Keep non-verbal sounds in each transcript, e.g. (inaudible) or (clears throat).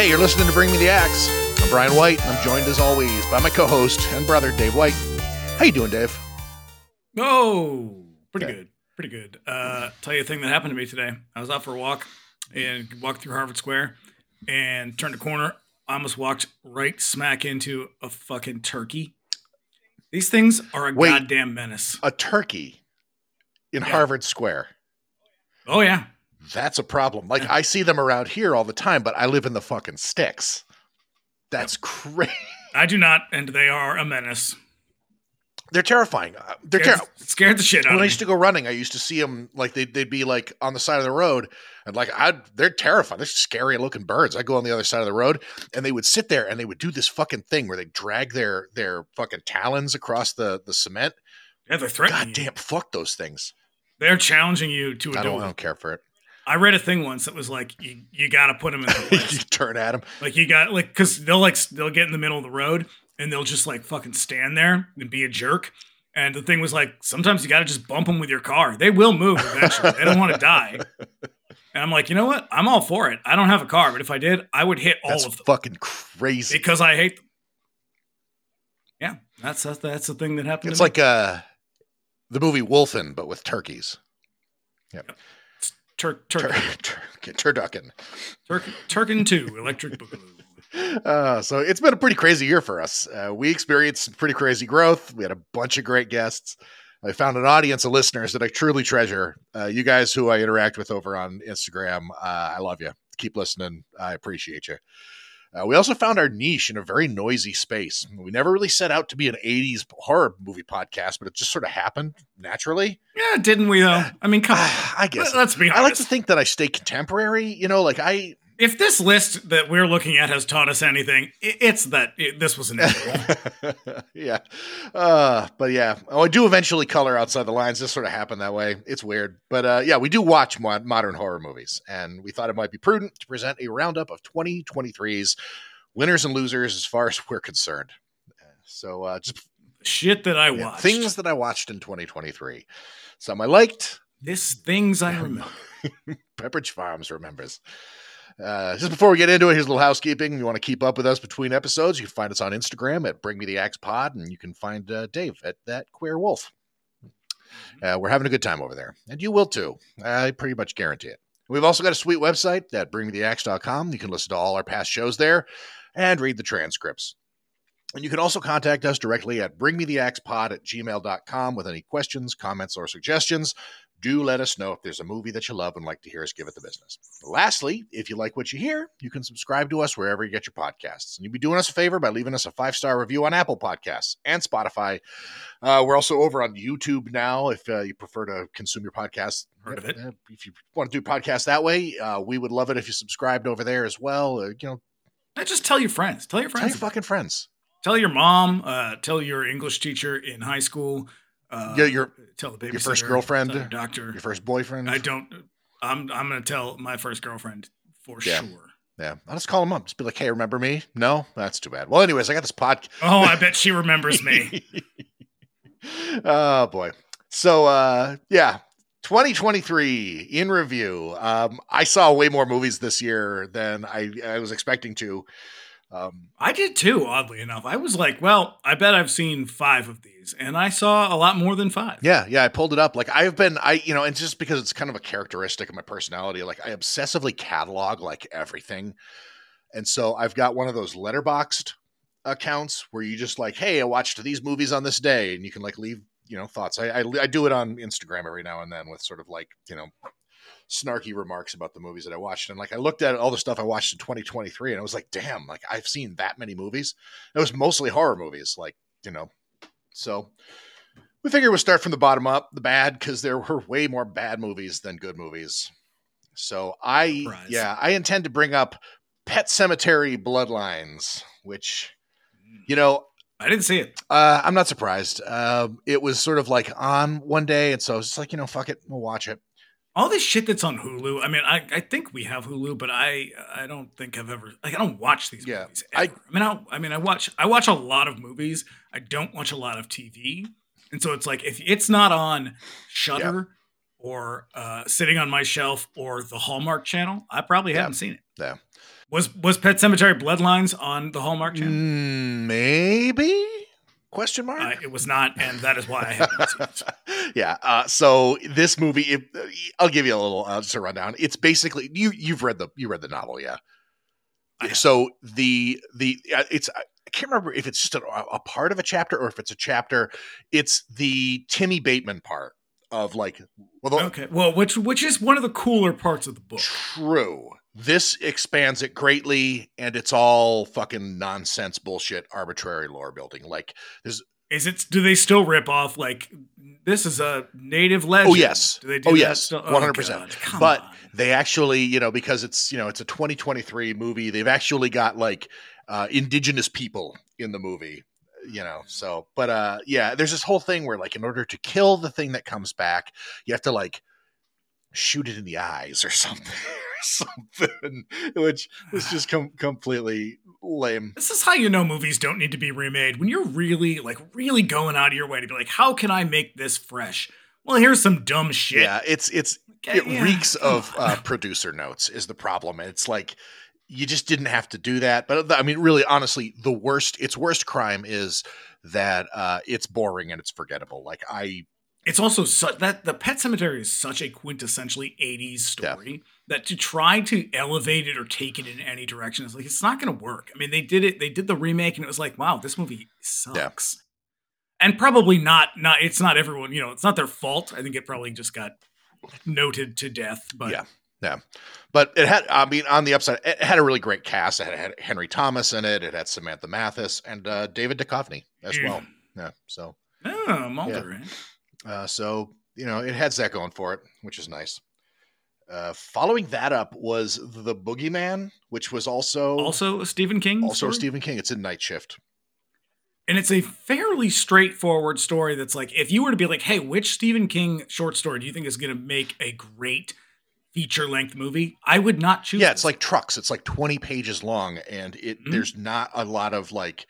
Hey, you're listening to Bring Me the Axe. I'm Bryan White, and I'm joined as always by my co-host and brother Dave White. How you doing, Dave? Oh, pretty Okay. good. Pretty good. Uh, tell you a thing that happened to me today. I was out for a walk and walked through Harvard Square and turned a corner. I almost walked right smack into a fucking turkey. These things are a Wait. goddamn menace. A turkey in Yeah. Harvard Square. Oh yeah. That's a problem. Like I see them around here all the time, but I live in the fucking sticks. That's crazy. (laughs) I do not, and they are a menace. They're terrifying. Uh, They're Scared, terrible. scared the shit out When I used to go running, I used to see them like they'd, they'd be like on the side of the road, and like I, they're terrifying. They're scary looking birds. I go on the other side of the road, and they would sit there and they would do this fucking thing where they drag their their fucking talons across the the cement. yeah, they're threatening God damn, fuck those things. They're challenging you to a I don't, I don't care for it. I read a thing once that was like you, you got to put them in their (laughs) you turn at them. Like you got like because they'll like they'll get in the middle of the road and they'll just like fucking stand there and be a jerk. And the thing was like sometimes you got to just bump them with your car. They will move eventually. they don't want to die. (laughs) And I'm like, you know what? I'm all for it. I don't have a car, but if I did, I would hit all That's of them fucking crazy. because I hate them. Yeah, that's that's, that's the thing that happened. It's to me. like uh, the movie Wolfen, but with turkeys. Turk Tur- Turk tur- (laughs) turducken. Turk Turkin two Electric Boogaloo. Uh, so it's been a pretty crazy year for us. Uh, we experienced some pretty crazy growth. We had a bunch of great guests. I found an audience of listeners that I truly treasure. Uh, you guys who I interact with over on Instagram, uh, I love you. Keep listening. I appreciate you. Uh, we also found our niche in a very noisy space. We never really set out to be an 80s horror movie podcast, but it just sort of happened naturally. Yeah, didn't we though? I mean, come (sighs) on. I guess. Let's be honest. I like to think that I stay contemporary. You know, like I, if this list that we're looking at has taught us anything, it's that it, this was inevitable. (laughs) yeah. Uh, but yeah. Oh, I do eventually color outside the lines. This sort of happened that way. It's weird. But uh, yeah, we do watch mod- modern horror movies, and we thought it might be prudent to present a roundup of 2023's winners and losers as far as (laughs) we're concerned. So uh, just Shit that I yeah, watched. things that I watched in 2023. Some I liked. This things I remember. (laughs) Pepperidge Farms remembers. Uh, just before we get into it, here's a little housekeeping. If You want to keep up with us between episodes, you can find us on Instagram at Bring Me the Axe Pod, and you can find uh, Dave at that Queer Wolf. Uh, we're having a good time over there, and you will too. I pretty much guarantee it. We've also got a sweet website at bringmetheaxe.com. You can listen to all our past shows there and read the transcripts. And you can also contact us directly at bringmetheaxepod at gmail.com with any questions, comments, or suggestions do let us know if there's a movie that you love and like to hear us give it the business. Lastly, if you like what you hear, you can subscribe to us wherever you get your podcasts. And you'd be doing us a favor by leaving us a five star review on Apple Podcasts and Spotify. Uh, we're also over on YouTube now if uh, you prefer to consume your podcast. Heard of it. If you want to do podcasts that way, uh, we would love it if you subscribed over there as well. Uh, you know, Just tell your friends. Tell your tell friends. your fucking friends. Tell your mom. Uh, tell your English teacher in high school. Uh, Yeah, your- tell the babysitter. your first girlfriend, doctor. Your first boyfriend. I don't. I'm. I'm gonna tell my first girlfriend for Yeah. sure. Yeah, I'll just call them up. Just be like, "Hey, remember me?" No, that's too bad. Well, anyways, I got this podcast. Oh, I bet she remembers me. (laughs) oh boy. So uh yeah, 2023 in review. Um I saw way more movies this year than I I was expecting to. Um I did too. Oddly enough, I was like, well, I bet I've seen five of these, and I saw a lot more than five. yeah, yeah, I pulled it up. Like I've been I you know, and just because it's kind of a characteristic of my personality, like I obsessively catalog like everything. And so I've got one of those Letterboxd accounts where you just like, hey, I watched these movies on this day, and you can like leave, you know, thoughts. I, I I do it on Instagram every now and then with sort of like, you know, snarky remarks about the movies that I watched. And like I looked at all the stuff I watched in 2023 and I was like, damn, like I've seen that many movies. It was mostly horror movies, like, you know. So we figured we'll start from the bottom up, the bad, because there were way more bad movies than good movies. So I Surprise. yeah, I intend to bring up Pet Sematary Bloodlines, which you know, I didn't see it. uh, I'm not surprised. Um, it was sort of like on one day, and so it's like, you know, fuck it, we'll watch it. All this shit that's on Hulu. I mean, I, I think we have Hulu, but I I don't think I've ever like I don't watch these Yeah, movies. I- Ever. I, mean, I, I mean, I watch I watch a lot of movies. I don't watch a lot of TV, and so it's like if it's not on Shudder or uh, sitting on my shelf or the Hallmark Channel, I probably Yeah. haven't seen it. Yeah. Was was Pet Sematary Bloodlines on the Hallmark Channel? Mm, maybe? Question mark. Uh, it was not, and that is why I haven't seen it. (laughs) yeah. Uh, so this movie, it, I'll give you a little uh, just a rundown. It's basically you. You've read the you read the novel, yeah. So the the uh, it's I can't remember if it's just a, a part of a chapter or if it's a chapter. It's the Timmy Bateman part of like well, the, Okay, well, which which is one of the cooler parts of the book. True. This expands it greatly, and it's all fucking nonsense, bullshit, arbitrary lore building. Like, there's Is it? Do they still rip off like this is a native legend? Oh, yes. Do they do Oh, that yes. still? 100%. God, But on. they actually, you know, because it's you know it's a 2023 movie, they've actually got like uh, indigenous people in the movie. You know, so but uh, yeah, there's this whole thing where like in order to kill the thing that comes back, you have to like shoot it in the eyes or something. (laughs) (laughs) Something which is just com- completely lame. This is how you know movies don't need to be remade. When you're really like really going out of your way to be like, how can I make this fresh? Well, here's some dumb shit. Yeah, it's it's Okay, it yeah, reeks of uh, (laughs) producer notes is the problem. It's like you just didn't have to do that. But I mean, really, honestly, the worst its worst crime is that uh, it's boring and it's forgettable. Like I, it's also such that the Pet Sematary is such a quintessentially 80s story that to try to elevate it or take it in any direction is like it's not going to work. I mean, they did it. They did the remake, and it was like, wow, this movie sucks. And probably not. Not it's not everyone. You know, it's not their fault. I think it probably just got noted to death. But Yeah. Yeah, but it had. I mean, on the upside, it had a really great cast. It had, Henry Thomas in it. It had Samantha Mathis and uh, David Duchovny as Yeah. well. Yeah. So, oh, Mulder. eh? uh, so you know, it has that going for it, which is nice. Uh, following that up was the Boogeyman, which was also Also, a Stephen King. also story? Stephen King. It's in Night Shift. And it's a fairly straightforward story that's like, if you were to be like, hey, which Stephen King short story do you think is going to make a great feature length movie? I would not choose. Yeah, it's like trucks. It's like 20 pages long, and it Mhm. there's not a lot of like.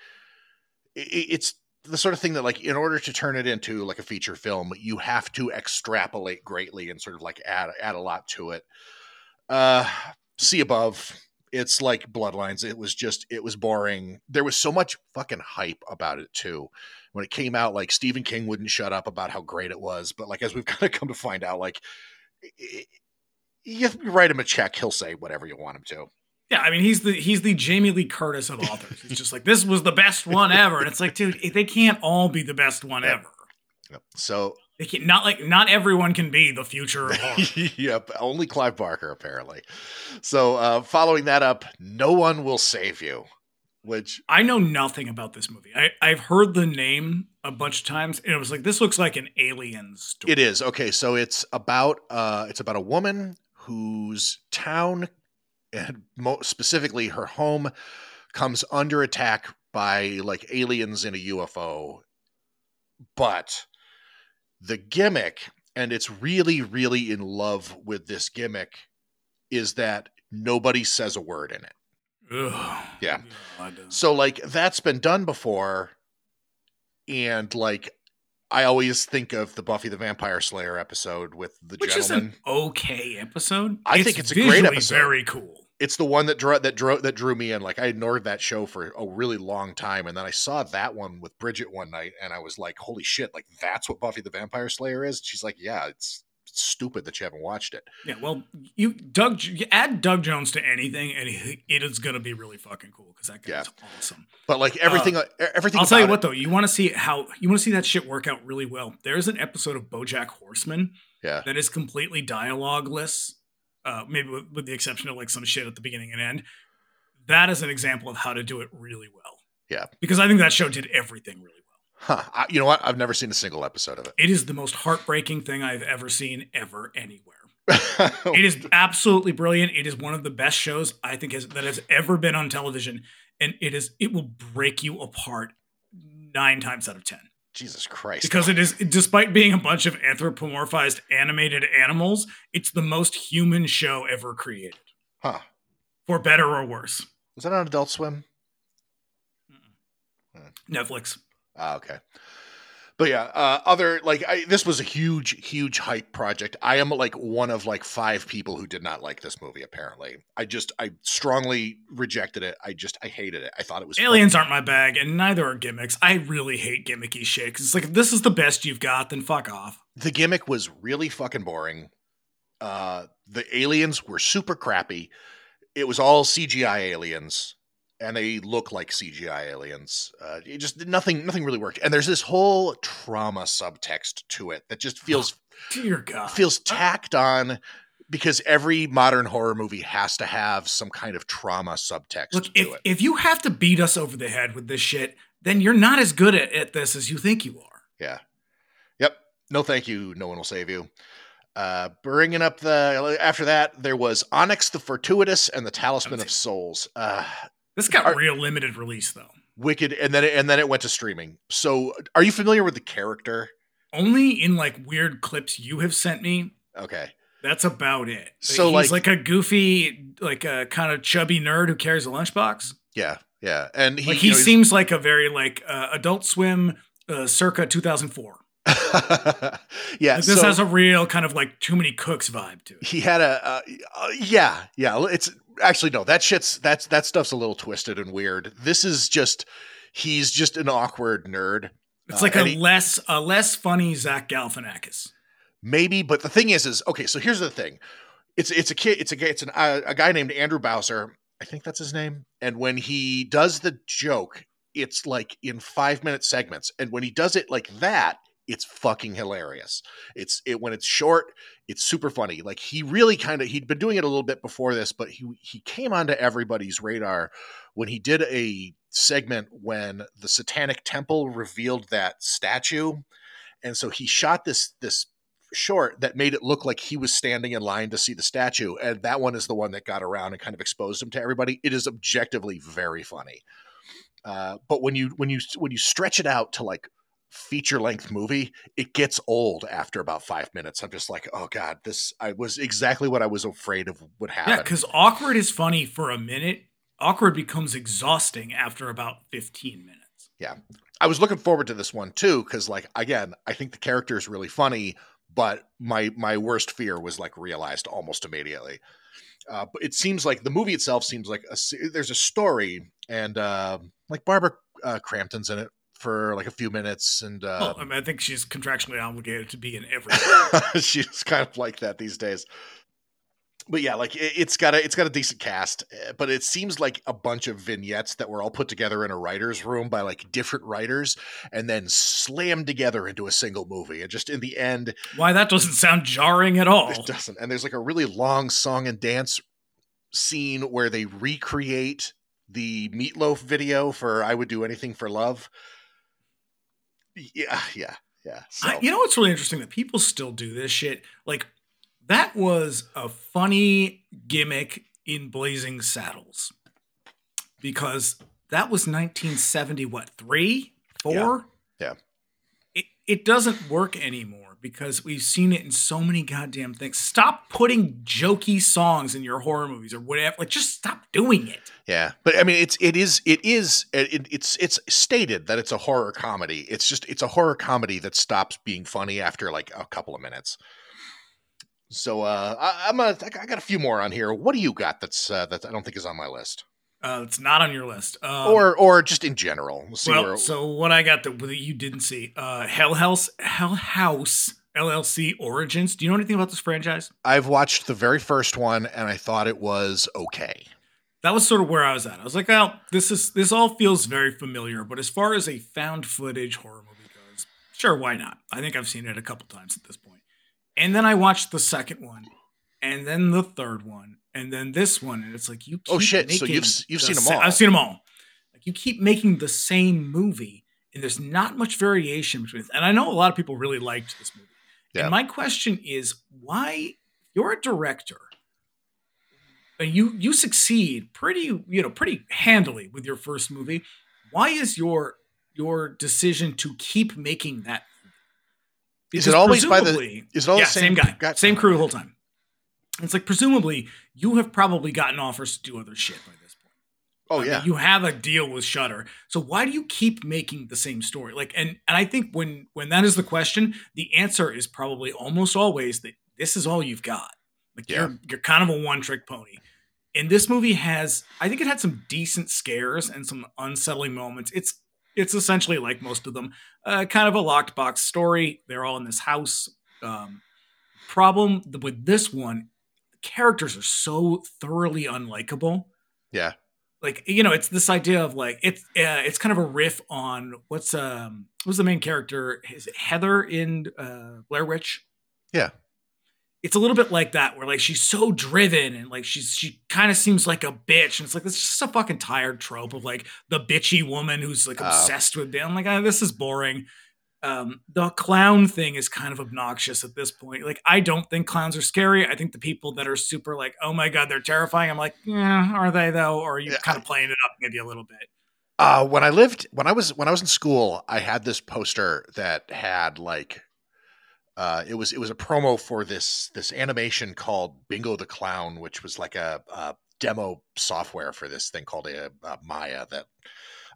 it's the sort of thing that like in order to turn it into like a feature film, you have to extrapolate greatly and sort of like add add a lot to it. Uh, see above. It's like Bloodlines. It was just it was boring. There was so much fucking hype about it too. When it came out, like Stephen King wouldn't shut up about how great it was, but like as we've (laughs) kind of come to find out, like. i- i- you write him a check, he'll say whatever you want him to. Yeah. I mean, he's the he's the Jamie Lee Curtis of authors. He's just like, this was the best one ever, and it's like, dude, they can't all be the best one Yeah. ever. So, They can't, not like not everyone can be the future (laughs) yep, only Clive Barker apparently. So, uh, following that up, No One Will Save You, which I know nothing about this movie. I, I've heard the name a bunch of times, and it was like, this looks like an alien story. it is. Okay, so it's about uh it's about a woman whose town and mo- specifically her home comes under attack by like aliens in a UFO. But the gimmick and it's really really in love with this gimmick is that nobody says a word in it. Ugh. Yeah. God. So like that's been done before, and like I always think of the Buffy the Vampire Slayer episode with the Which is an okay episode. I think it's a great episode. Very cool. It's the one that drew that drew that drew me in. Like I ignored that show for a really long time, and then I saw that one with Bridget one night, and I was like, "Holy shit! Like that's what Buffy the Vampire Slayer is." She's like, "Yeah, it's." it's stupid that you haven't watched it. Yeah, well, you Doug, you add Doug Jones to anything, and it is going to be really fucking cool because that guy's awesome. But like everything, uh, everything. I'll tell you what, though, you want to see how you want to see that shit work out really well. There's an episode of BoJack Horseman yeah, that is completely dialogueless, uh, maybe with, with the exception of like some shit at the beginning and end. That is an example of how to do it really well. Yeah. because I think that show did everything really well. huh. I, you know what? I've never seen a single episode of it. It is the most heartbreaking thing I've ever seen ever anywhere. it. (laughs) It is absolutely brilliant. It is one of the best shows I think has, that has ever been on television, and it is it will break you apart nine times out of ten Jesus Christ! because it is despite being a bunch of anthropomorphized animated animals, it's the most human show ever created, huh? for better or worse. Was that on Adult Swim? Netflix. Ah, okay. But yeah, uh, other like I, this was a huge, huge hype project. I am like one of like five people who did not like this movie. Apparently, I just I strongly rejected it. I just I hated it. I thought it was Aliens aren't my bag, and neither are gimmicks. I really hate gimmicky shit. 'cause it's like if this is the best you've got, then fuck off. the gimmick was really fucking boring. Uh, the aliens were super crappy. It was all CGI aliens, and they look like CGI aliens. Uh, it just nothing, nothing really worked. And there's this whole trauma subtext to it that just feels (laughs) Dear God. feels tacked on because every modern horror movie has to have some kind of trauma subtext Look, to if, it. if you have to beat us over the head with this shit, then you're not as good at, at this as you think you are. Yeah. Yep. No, thank you. No one will save you. Uh, bringing up the after that, there was Onyx the Fortuitous and the Talisman of Souls. Uh, This got Are- real limited release though. wicked, and then it, and then it went to streaming. So, are you familiar with the character? Only in like weird clips you have sent me. Okay. That's about it. So, he's like- like, a goofy, like a kind of chubby nerd who carries a lunchbox. Yeah. Yeah. And he, like you he know, seems like a very like uh, Adult Swim, uh, circa 2004. (laughs) yeah. Like, this so- has a real kind of like too many cooks vibe to it. he had a uh, uh, yeah yeah it's actually no that shit's that's that stuff's a little twisted and weird this is just he's just an awkward nerd It's Uh, like a he- less a less funny Zach Galifianakis. maybe but the thing is is okay so here's the thing it's it's a kid it's a it's an, uh, a guy named andrew bowser i think that's his name and when he does the joke it's like in five minute segments and when he does it like that it's fucking hilarious. It's it when it's short it's super funny. Like he really kind of he'd been doing it a little bit before this but he he came onto everybody's radar when he did a segment when the satanic temple revealed that statue. And so he shot this this short that made it look like he was standing in line to see the statue and that one is the one that got around and kind of exposed him to everybody. It is objectively very funny. Uh, but when you when you when you stretch it out to like feature length movie it gets old after about five minutes i'm just like oh god this i was exactly what i was afraid of would happen Yeah, because awkward is funny for a minute. Awkward becomes exhausting after about 15 minutes. Yeah. I was looking forward to this one too because, like, again, I think the character is really funny, but my my worst fear was like realized almost immediately. Uh, but it seems like the movie itself seems like a there's a story and uh, like Barbara uh, Crampton's in it for like a few minutes and uh, well, I, mean, I think she's contractually obligated to be in every. (laughs) she's kind of like that these days. But yeah, like it, it's got a it's got a decent cast, eh, but it seems like a bunch of vignettes that were all put together in a writer's room by like different writers and then slammed together into a single movie. And just in the end, Why that doesn't sound jarring at all. it doesn't. And there's like a really long song and dance scene where they recreate the meatloaf video for "I Would Do Anything for Love." (sighs) Yeah, yeah, yeah. So I, you know what's really interesting that people still do this shit. Like that was a funny gimmick in Blazing Saddles because that was 1970. What three, four? Yeah. It it doesn't work anymore because we've seen it in so many goddamn things. Stop putting jokey songs in your horror movies or whatever. Like just stop doing it. Yeah, but I mean, it's it is it is it, it's it's stated that it's a horror comedy. It's just it's a horror comedy that stops being funny after like a couple of minutes. So uh, I, I'm a I got a few more on here. What do you got that's uh, that I don't think is on my list, Uh, it's not on your list. Um, or or just in general? We'll see well, where- so what I got that, that you didn't see, uh, Hell House, Hell House LLC Origins. Do you know anything about this franchise? I've watched the very first one and I thought it was okay. That was sort of where I was at. I was like, well, this is this all feels very familiar, but as far as a found footage horror movie goes, sure, why not? I think I've seen it a couple times at this point. And then I watched the second one, and then the third one, and then this one, and it's like you. Oh, keep Oh, shit. So you've you've the seen 'em sa- all. I've seen them all. Like you keep making the same movie, and there's not much variation between. And I know a lot of people really liked this movie. Yeah. And my question is, why? You're a director. And you you succeed pretty you know pretty handily with your first movie. Why is your your decision to keep making that? Is it always by the- Is it all yeah, the same, guy, got- same crew the whole time? It's like presumably you have probably gotten offers to do other shit by this point. Oh I mean, yeah. you have a deal with Shudder, so why do you keep making the same story? Like, and and I think when when that is the question, the answer is probably almost always that this is all you've got. Like Yeah. you're you're kind of a one trick pony. And this movie has, I think it had some decent scares and some unsettling moments. It's it's essentially like most of them, uh, kind of a locked box story. They're all in this house. Um, problem with this one, characters are so thoroughly unlikable Yeah. like you know it's this idea of like it's uh, it's kind of a riff on what's um who's the main character is it heather in uh blair witch Yeah. it's a little bit like that where like she's so driven and like she's she kind of seems like a bitch and it's like this is just a fucking tired trope of like the bitchy woman who's like Oh. obsessed with i'm like ah, this is boring um the clown thing is kind of obnoxious at this point. Like i don't think clowns are scary. I think the people that are super like oh my god they're terrifying i'm like yeah are they though? Or are you Yeah, kind of playing it up maybe a little bit. Uh, when I lived, when I was when I was in school, I had this poster that had like, uh, it was it was a promo for this this animation called Bingo the Clown, which was like a, a demo software for this thing called a, a Maya that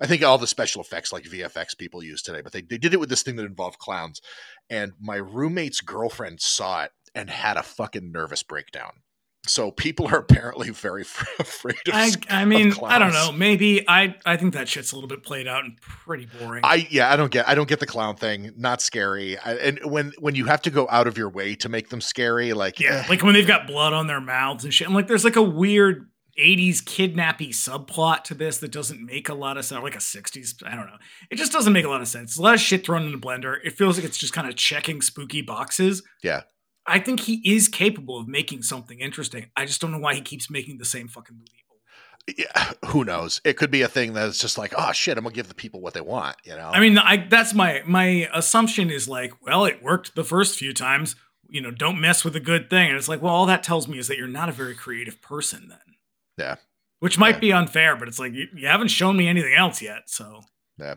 I think all the special effects like VFX people use today, but they, they did it with this thing that involved clowns. And my roommate's girlfriend saw it and had a fucking nervous breakdown. So people are apparently very (laughs) afraid of I, I mean, of I don't know. Maybe I, I think that shit's a little bit played out and pretty boring. I yeah, I don't get I don't get the clown thing. Not scary. I, and when when you have to go out of your way to make them scary, like yeah, eh, like when they've got blood on their mouths and shit. And like, there's like a weird 80s kidnappy subplot to this that doesn't make a lot of sense. Like a 60s, I don't know. It just doesn't make a lot of sense. A lot of shit thrown in the blender. It feels like it's just kind of checking spooky boxes. Yeah. I think he is capable of making something interesting. I just don't know why he keeps making the same fucking movie. yeah, (sighs) who knows? It could be a thing that's just like, oh shit, I'm gonna give the people what they want. You know? I mean, I that's my my assumption is like, well, it worked the first few times. You know, don't mess with a good thing. And it's like, well, all that tells me is that you're not a very creative person then. Yeah. Which might Yeah. be unfair, but it's like you, you haven't shown me anything else yet. So, Yeah.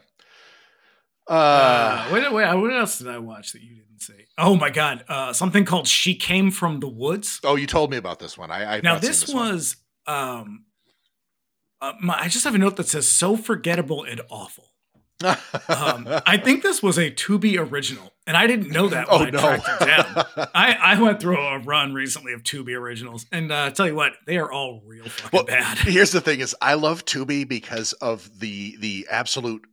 uh, uh, what, what, what else did I watch that you didn't say? Oh my god, uh, something called "She Came from the Woods." oh, you told me about this one. I, I now this, was, um, uh, my, I just have a note that says "so forgettable and awful." (laughs) Um, I think this was a Tubi original, and I didn't know that when oh I no. tracked it down. (laughs) I, I went through a run recently of Tubi originals, and uh, tell you what, they are all real fucking Well, bad. (laughs) Here's the thing: is I love Tubi because of the the absolute.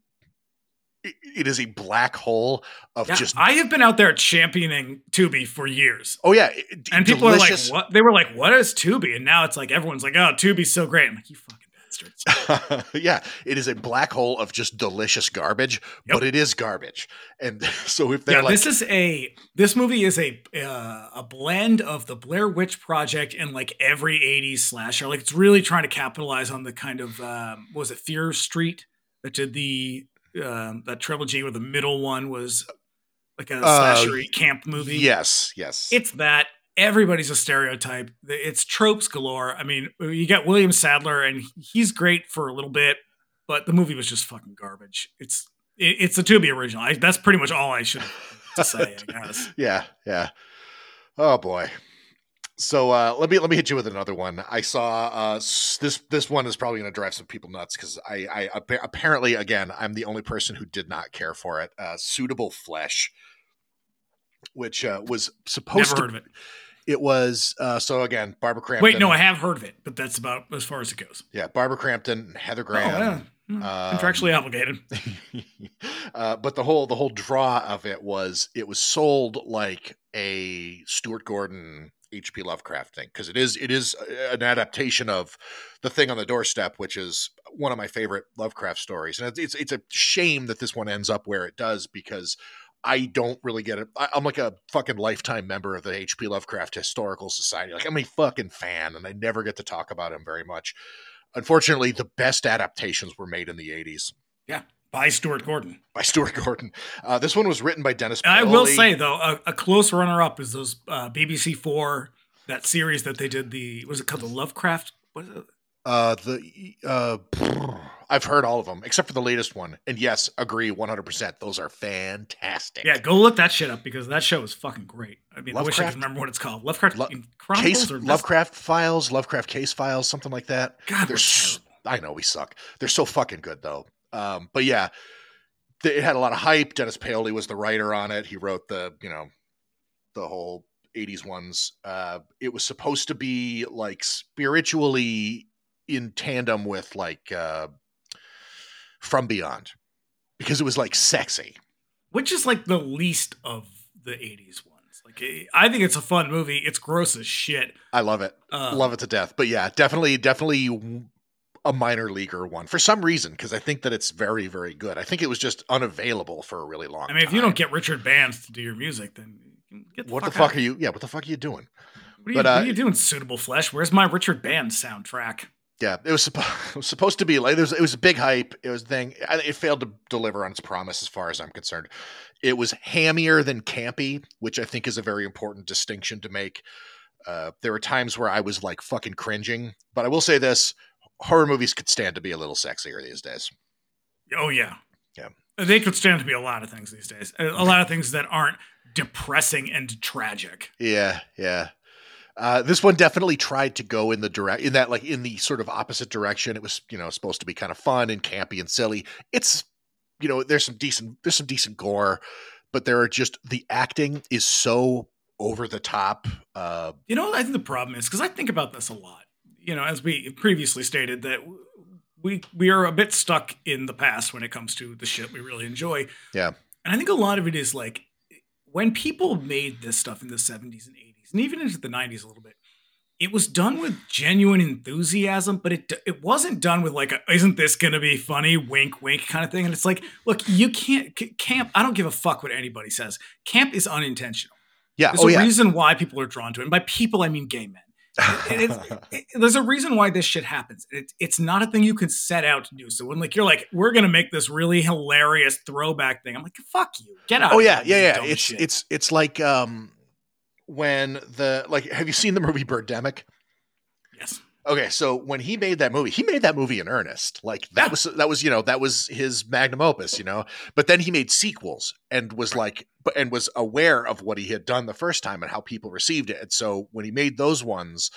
it- It is a black hole of Yeah, just. I have been out there championing Tubi for years, oh yeah, and people delicious- are like, "What?" They were like, "What is Tubi?" And now it's like everyone's like, "Oh, Tubi's so great." I'm like, "You fucking bastards!" (laughs) yeah, it is a black hole of just delicious garbage, Yep. but it is garbage. And (laughs) so if they're Yeah, like, this is a this movie is a uh, a blend of the Blair Witch Project and like every '80s slasher. Like it's really trying to capitalize on the kind of um, what was it Fear Street that did the um, that trilogy where the middle one was like a Uh, slasher camp movie. yes, yes, it's that. Everybody's a stereotype. It's tropes galore. I mean, you got William Sadler, and he's great for a little bit, but the movie was just fucking garbage. It's it, it's a Tubi original. I, that's pretty much all I should to say. I (laughs) guess. yeah, yeah. Oh boy. So uh, let me let me hit you with another one. I saw uh, this this one is probably going to drive some people nuts because I, I apparently again I'm the only person who did not care for it. Uh, Suitable flesh, which uh, was supposed Never to heard of it. was uh, so again Barbara Crampton. Wait, no, I have heard of it, but that's about as far as it goes. yeah Barbara Crampton, Heather Oh, Graham. yeah. Hmm, um, Contractually obligated. (laughs) uh, but the whole the whole draw of it was it was sold like a Stuart Gordon H.P. Lovecraft thing because it is it is an adaptation of the thing on the doorstep, which is one of my favorite Lovecraft stories, and it's, it's a shame that this one ends up where it does because. I don't really get it. I, I'm like a fucking lifetime member of the H.P. Lovecraft Historical Society. Like I'm a fucking fan, and I never get to talk about him very much. Unfortunately, the best adaptations were made in the 80s Yeah, By Stuart Gordon. by (laughs) Stuart Gordon. Uh, this one was written by Dennis. I will say though, a, a close runner-up is those uh, BBC Four that series that they did. The was it called the Lovecraft? What is it? uh, the uh, I've heard all of them except for the latest one, and yes, agree 100. percent Those are fantastic. Yeah, go look that shit up because that show is fucking great. I mean, I wish I could remember what it's called. Lovecraft Lo- Chronicles Case or Lovecraft files, Lovecraft case files, something like that. God, They're. I know we suck. They're so fucking good though. Um, but yeah, it had a lot of hype. Dennis Paoli was the writer on it. He wrote the you know the whole 80s ones. Uh, it was supposed to be like spiritually in tandem with like uh, From Beyond because it was like sexy. which is like the least of the 80s ones. Like I think it's a fun movie. It's gross as shit. I love it. Uh, love it to death. But yeah, definitely, definitely a minor leaguer one for some reason because I think that it's very, very good. I think it was just unavailable for a really long. Time. I mean, if you don't get Richard Bands to do your music, then get the what fuck the fuck out. are you? Yeah, what the fuck are you doing? What are, you, but, what uh, are you doing, Suitable Flesh? Where's my Richard Band soundtrack? Yeah, it was, suppo- (laughs) it was supposed to be like it was. It was a big hype. It was a thing. It failed to deliver on its promise, as far as I'm concerned. It was hammier than campy, which I think is a very important distinction to make. Uh, there were times where I was like fucking cringing, but I will say this: horror movies could stand to be a little sexier these days. Oh yeah, Yeah. They could stand to be a lot of things these days. A lot of things that aren't depressing and tragic. Yeah, yeah. Uh, this one definitely tried to go in the direct in that like in the sort of opposite direction. It was you know supposed to be kind of fun and campy and silly. It's you know there's some decent there's some decent gore, but there are just the acting is so over the top. Uh, You know, I think the problem is because I think about this a lot. You know, as we previously stated, that we we are a bit stuck in the past when it comes to the shit we really enjoy. Yeah. and I think a lot of it is like when people made this stuff in the '70s and '80s, and even into the '90s a little bit. It was done with genuine enthusiasm, but it it wasn't done with like, a, "Isn't this gonna be funny?" Wink, wink, kind of thing. And it's like, look, you can't c- camp. I don't give a fuck what anybody says. Camp is unintentional. yeah, There's oh a yeah, reason why people are drawn to it. And by people, I mean gay men. It's- (laughs) it- there's a reason why this shit happens. It's it's not a thing you can set out to do. So when like you're like, we're gonna make this really hilarious throwback thing, I'm like, fuck you, get out. oh yeah, yeah, yeah. It's shit. it's it's like um when the like have you seen the movie Birdemic? yes, Okay, so when he made that movie, he made that movie in earnest. Like that was that was you know that was his magnum opus, you know. But then he made sequels and was like, and was aware of what he had done the first time and how people received it. And so when he made those ones,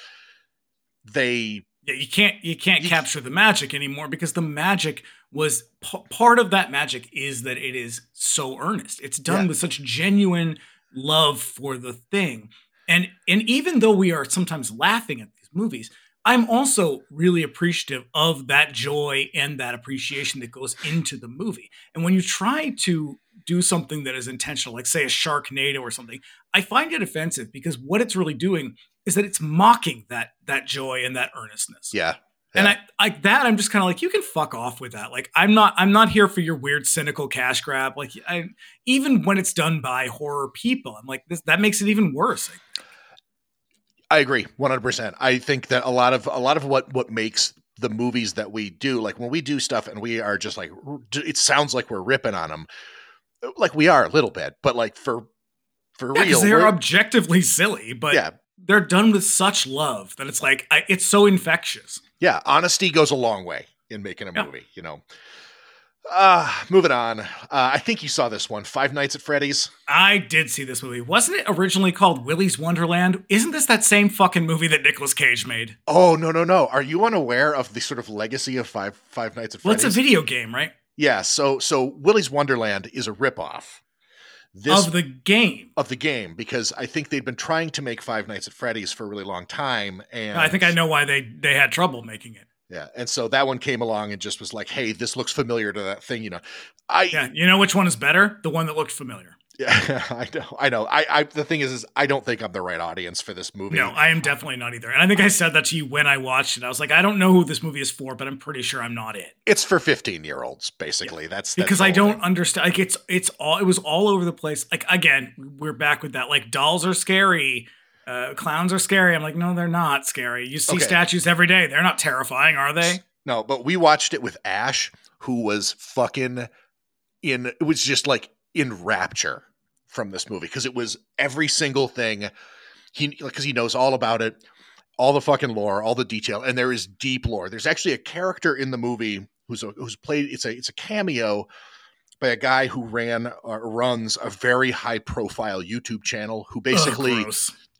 they yeah. You can't you can't You- capture the magic anymore because the magic was p- part of that magic is that it is so earnest. It's done Yeah. with such genuine love for the thing. And and even though we are sometimes laughing at these movies, I'm also really appreciative of that joy and that appreciation that goes into the movie. And when you try to do something that is intentional, like say a Sharknado or something, I find it offensive because what it's really doing is that it's mocking that that joy and that earnestness. yeah And I like that. I'm just kind of like, you can fuck off with that. Like, I'm not. I'm not here for your weird, cynical cash grab. Like, I even when it's done by horror people, I'm like, this that makes it even worse. I agree, one hundred percent. I think that a lot of a lot of what what makes the movies that we do, like when we do stuff and we are just like, it sounds like we're ripping on them, like we are a little bit, but like for for Yeah, real, they're objectively silly, but yeah, they're done with such love that it's like I, it's so infectious. Yeah. Honesty goes a long way in making a Yeah. movie. You know. Uh, moving on. Uh, I think you saw this one, Five Nights at Freddy's. I did see this movie. Wasn't it originally called Willy's Wonderland? Isn't this that same fucking movie that Nicolas Cage made? Oh no no no! Are you unaware of the sort of legacy of Five Five Nights at Well, Freddy's? it's a video game, right? Yeah. So so Willy's Wonderland is a ripoff. This of the game. of the game because I think they'd been trying to make Five Nights at Freddy's for a really long time, and I think I know why they they had trouble making it. Yeah, and so that one came along and just was like, "Hey, this looks familiar to that thing," you know. I Yeah, you know which one is better? The one that looked familiar. Yeah, (laughs) I know, I know. I, I the thing is, is I don't think I'm the right audience for this movie. No, I am definitely not either. And I think I said that to you when I watched it. I was like, I don't know who this movie is for, but I'm pretty sure I'm not it it's for 15 year olds, basically. That's, that's because I don't thing. understand. Like it's it's all it was all over the place. Like again, we're back with that. Like dolls are scary. Uh, clowns are scary. I'm like, no, they're not scary. You see Okay. statues every day. They're not terrifying, are they? No, but we watched it with Ash, who was fucking in. It was just like in rapture from this movie because it was every single thing. He because he knows all about it, all the fucking lore, all the detail, and there is deep lore. There's actually a character in the movie who's a, who's played. It's a it's a cameo by a guy who ran or runs a very high profile YouTube channel who basically Ugh,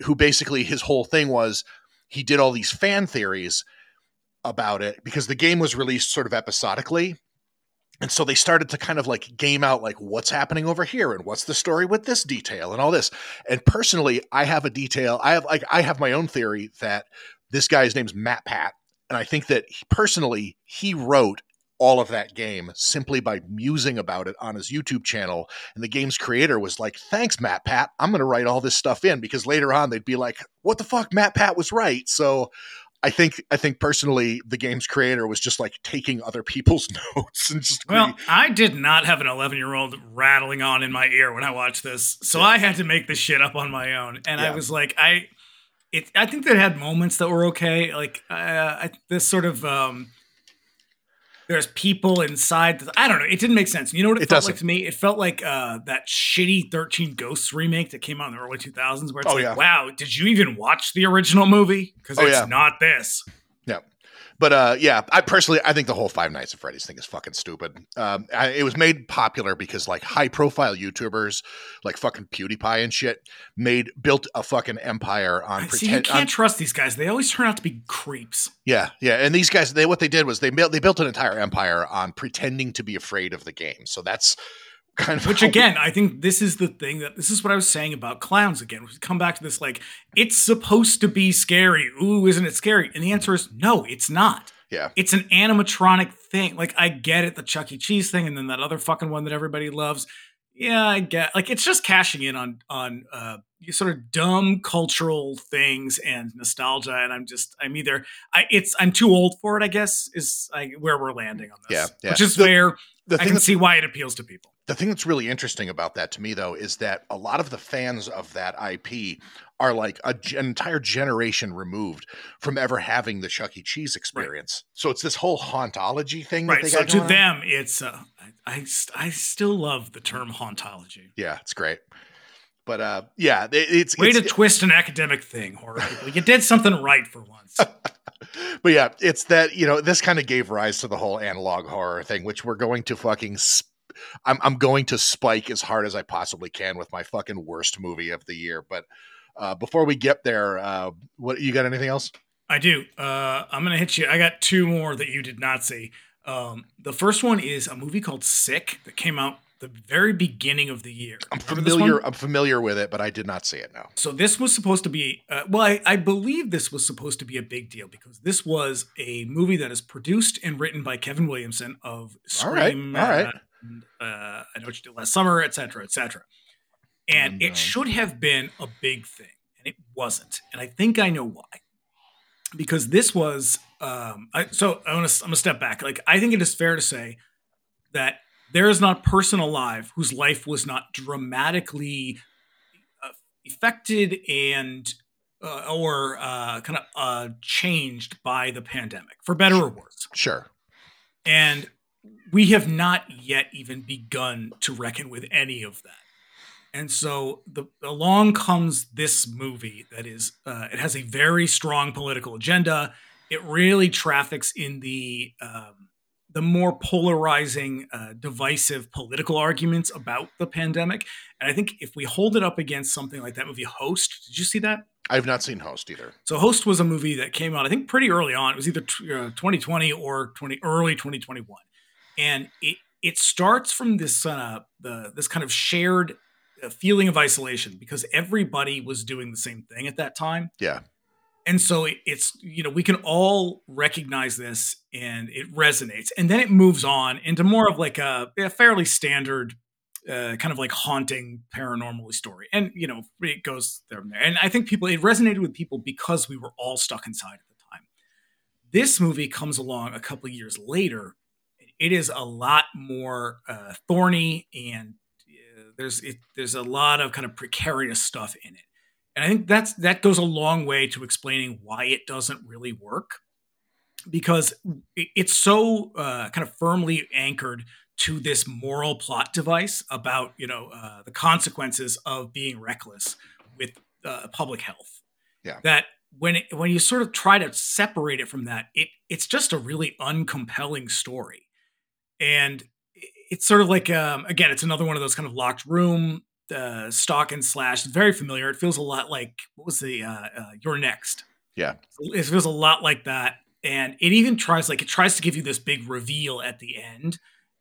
who basically his whole thing was he did all these fan theories about it because the game was released sort of episodically. And so they started to kind of like game out like what's happening over here and what's the story with this detail and all this. And personally, I have a detail. I have like I have my own theory that this guy's name's MatPat and I think that he, personally he wrote all of that game simply by musing about it on his YouTube channel. And the game's creator was like, "Thanks, MatPat. I'm going to write all this stuff in because later on they'd be like, "What the fuck? MatPat was right." So I think I think personally the game's creator was just like taking other people's (laughs) notes and just well, I did not have an 11 year old rattling on in my ear when I watched this, so yeah. I had to make this shit up on my own, and yeah. I was like, I, it, I think that had moments that were okay, like uh, I, this sort of um, there's people inside. The, I don't know. It didn't make sense. You know what it, it felt doesn't. like to me? It felt like uh, that shitty 13 Ghosts remake that came out in the early 2000s, where it's oh, like, yeah. wow, did you even watch the original movie? Because oh, it's yeah. not this. But uh, yeah, I personally I think the whole Five Nights at Freddy's thing is fucking stupid. Um, I, it was made popular because like high profile YouTubers like fucking PewDiePie and shit made built a fucking empire on. See, you can't on, trust these guys. They always turn out to be creeps. Yeah, yeah, and these guys they what they did was they built they built an entire empire on pretending to be afraid of the game. So that's kind of which again i think this is the thing that this is what i was saying about clowns again. We come back to this like it's supposed to be scary. Ooh isn't it scary? And the answer is no it's not. Yeah. It's an animatronic thing. Like i get it the chuck e. Cheese thing and then that other fucking one that everybody loves. Yeah i get like it's just cashing in on on uh sort of dumb cultural things and nostalgia and i'm just i'm either i it's i'm too old for it i guess is I, where we're landing on this. Yeah, yeah. which is the, where the i can see why it appeals to people the thing that's really interesting about that to me, though, is that a lot of the fans of that IP are like a, an entire generation removed from ever having the Chuck E. Cheese experience. Right. So it's this whole hauntology thing. Right. so to them, it's uh, I, I I still love the term hauntology. Yeah, it's great. But uh, yeah, it, it's way it's, to it, twist an academic thing, horror people. You did something right for once. (laughs) but yeah, it's that you know this kind of gave rise to the whole analog horror thing, which we're going to fucking. Sp- I'm I'm going to spike as hard as I possibly can with my fucking worst movie of the year. But uh, before we get there, uh, what you got? Anything else? I do. Uh, I'm gonna hit you. I got two more that you did not see. Um, the first one is a movie called Sick that came out the very beginning of the year. I'm familiar. I'm familiar with it, but I did not see it now. So this was supposed to be. Uh, well, I, I, believe this was supposed to be a big deal because this was a movie that is produced and written by Kevin Williamson of Scream. All right. All right. Uh, uh, I know what you did last summer, etc., etc. And it should have been a big thing, and it wasn't. And I think I know why. Because this was, um, I, so I'm gonna, I'm gonna step back. Like I think it is fair to say that there is not a person alive whose life was not dramatically uh, affected and uh, or uh, kind of uh, changed by the pandemic, for better or worse. Sure. And we have not yet even begun to reckon with any of that. And so the, along comes this movie that is uh, it has a very strong political agenda. It really traffics in the um, the more polarizing, uh, divisive political arguments about the pandemic. And I think if we hold it up against something like that movie Host, did you see that? I've not seen Host either. So Host was a movie that came out, I think, pretty early on. It was either t- uh, 2020 or 20 early 2021 and it it starts from this uh, the this kind of shared uh, feeling of isolation because everybody was doing the same thing at that time. Yeah. And so it, it's you know we can all recognize this and it resonates, and then it moves on into more of like a, a fairly standard uh, kind of like haunting paranormal story, and you know it goes there and there. And I think people it resonated with people because we were all stuck inside at the time. This movie comes along a couple years later it is a lot more uh, thorny and uh, there's it, there's a lot of kind of precarious stuff in it. And i think that's that goes a long way to explaining why it doesn't really work because it, it's so uh, kind of firmly anchored to this moral plot device about you know uh, the consequences of being reckless with uh, public health. Yeah. That when it, when you sort of try to separate it from that it it's just a really uncompelling story and it's sort of like um, again, it's another one of those kind of locked room uh, stalk and slash. It's very familiar. It feels a lot like what was the uh, uh, You're Next. Yeah, it feels a lot like that. and it even tries like it tries to give you this big reveal at the end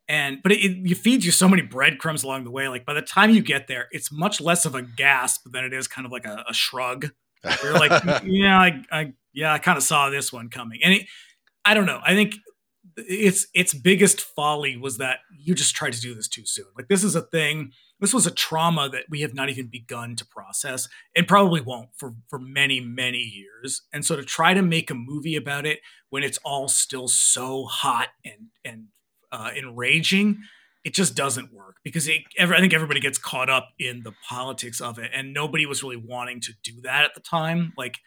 and but it, it, feeds you so many breadcrumbs along the way like by the time you get there it's much less of a gasp than it is kind of like a, a shrug you're like (laughs) yeah I, I yeah i kind of saw this one coming and it, i don't know i think its its biggest folly was that you just tried to do this too soon like this is a thing this was a trauma that we have not even begun to process and probably won't for for many many years and so to try to make a movie about it when it's all still so hot and and uh, enraging it just doesn't work because it, I think everybody gets caught up in the politics of it, and nobody was really wanting to do that at the time. Like,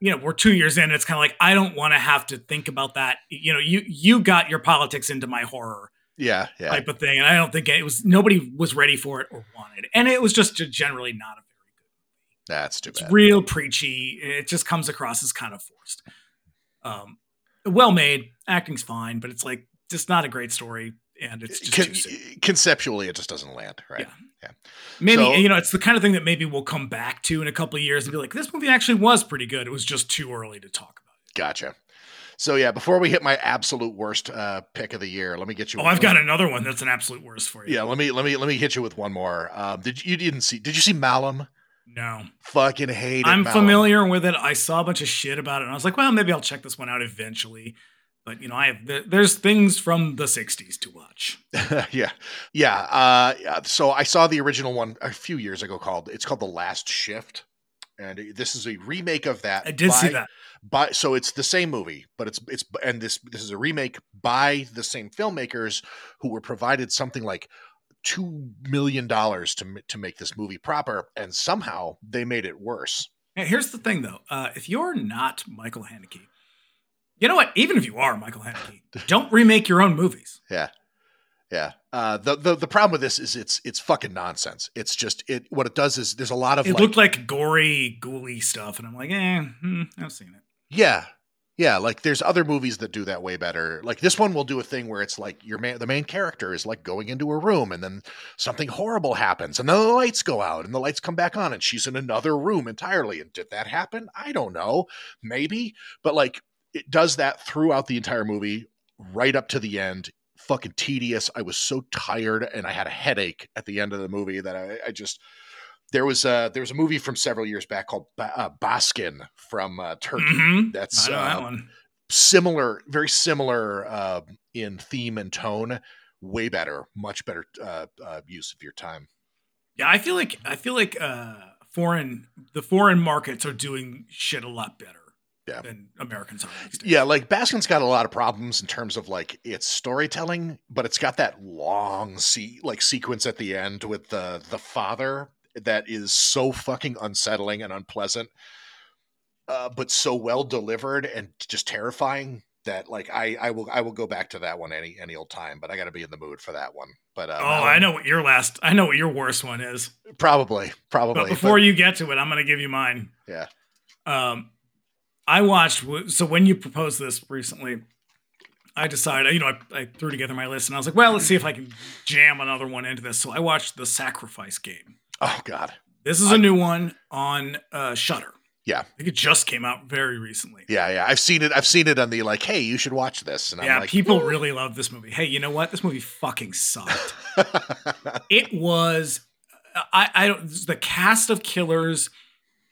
you know, we're two years in. It's kind of like I don't want to have to think about that. You know, you you got your politics into my horror, yeah, yeah, type of thing, and I don't think it was nobody was ready for it or wanted, it. and it was just generally not a very good movie. That's too it's bad. real preachy. It just comes across as kind of forced. Um, well made, acting's fine, but it's like just not a great story and it's just Con- conceptually it just doesn't land right yeah, yeah. maybe so, you know it's the kind of thing that maybe we'll come back to in a couple of years and be like this movie actually was pretty good it was just too early to talk about it gotcha so yeah before we hit my absolute worst uh, pick of the year let me get you oh i've got another one that's an absolute worst for you yeah let me let me let me hit you with one more um, did you, you didn't see did you see malum no. Fucking hate it. I'm Malum. familiar with it. I saw a bunch of shit about it and I was like, well, maybe I'll check this one out eventually but you know, I have there's things from the '60s to watch. (laughs) yeah, yeah. Uh. So I saw the original one a few years ago. Called it's called The Last Shift, and this is a remake of that. I did by, see that. By so it's the same movie, but it's it's and this this is a remake by the same filmmakers who were provided something like two million dollars to to make this movie proper, and somehow they made it worse. Here's the thing, though: uh, if you're not Michael Haneke you know what? Even if you are Michael Haneke, don't remake your own movies. (laughs) Yeah. Yeah. Uh, the, the the problem with this is it's it's fucking nonsense. It's just it. What it does is there's a lot of. It like, looked like gory, ghouly stuff, and I'm like, eh, hmm, I've seen it. Yeah, yeah. Like there's other movies that do that way better. Like this one will do a thing where it's like your man, the main character is like going into a room, and then something horrible happens, and then the lights go out, and the lights come back on, and she's in another room entirely. And did that happen? I don't know. Maybe, but like it does that throughout the entire movie, right up to the end. Fucking tedious. I was so tired and I had a headache at the end of the movie that I, I just there was a there was a movie from several years back called ba- uh, Baskin from uh, Turkey. Mm-hmm. That's uh, that one. similar, very similar uh, in theme and tone. Way better, much better uh, uh, use of your time. Yeah, I feel like I feel like foreign the foreign markets are doing shit a lot better yeah. than Americans are. Yeah, like Baskin's got a lot of problems in terms of like its storytelling, but it's got that long see like sequence at the end with the the father that is so fucking unsettling and unpleasant, uh, but so well delivered and just terrifying that like I I will I will go back to that one any any old time, but I got to be in the mood for that one. But uh, oh, I know what your last I know what your worst one is. Probably, probably. But before but, you get to it, I'm going to give you mine. Yeah. Um, I watched. So when you proposed this recently, I decided, you know, I, I, threw together my list and I was like, well, let's see if I can jam another one into this. So I watched The Sacrifice Game. Oh God, this is I, a new one on uh, Shudder. Yeah, I think it just came out very recently. Yeah, yeah, I've seen it. I've seen it on the like, hey, you should watch this. And yeah, like, people really love this movie. Hey, you know what? This movie fucking sucked. (laughs) it was. I, I don't. The cast of killers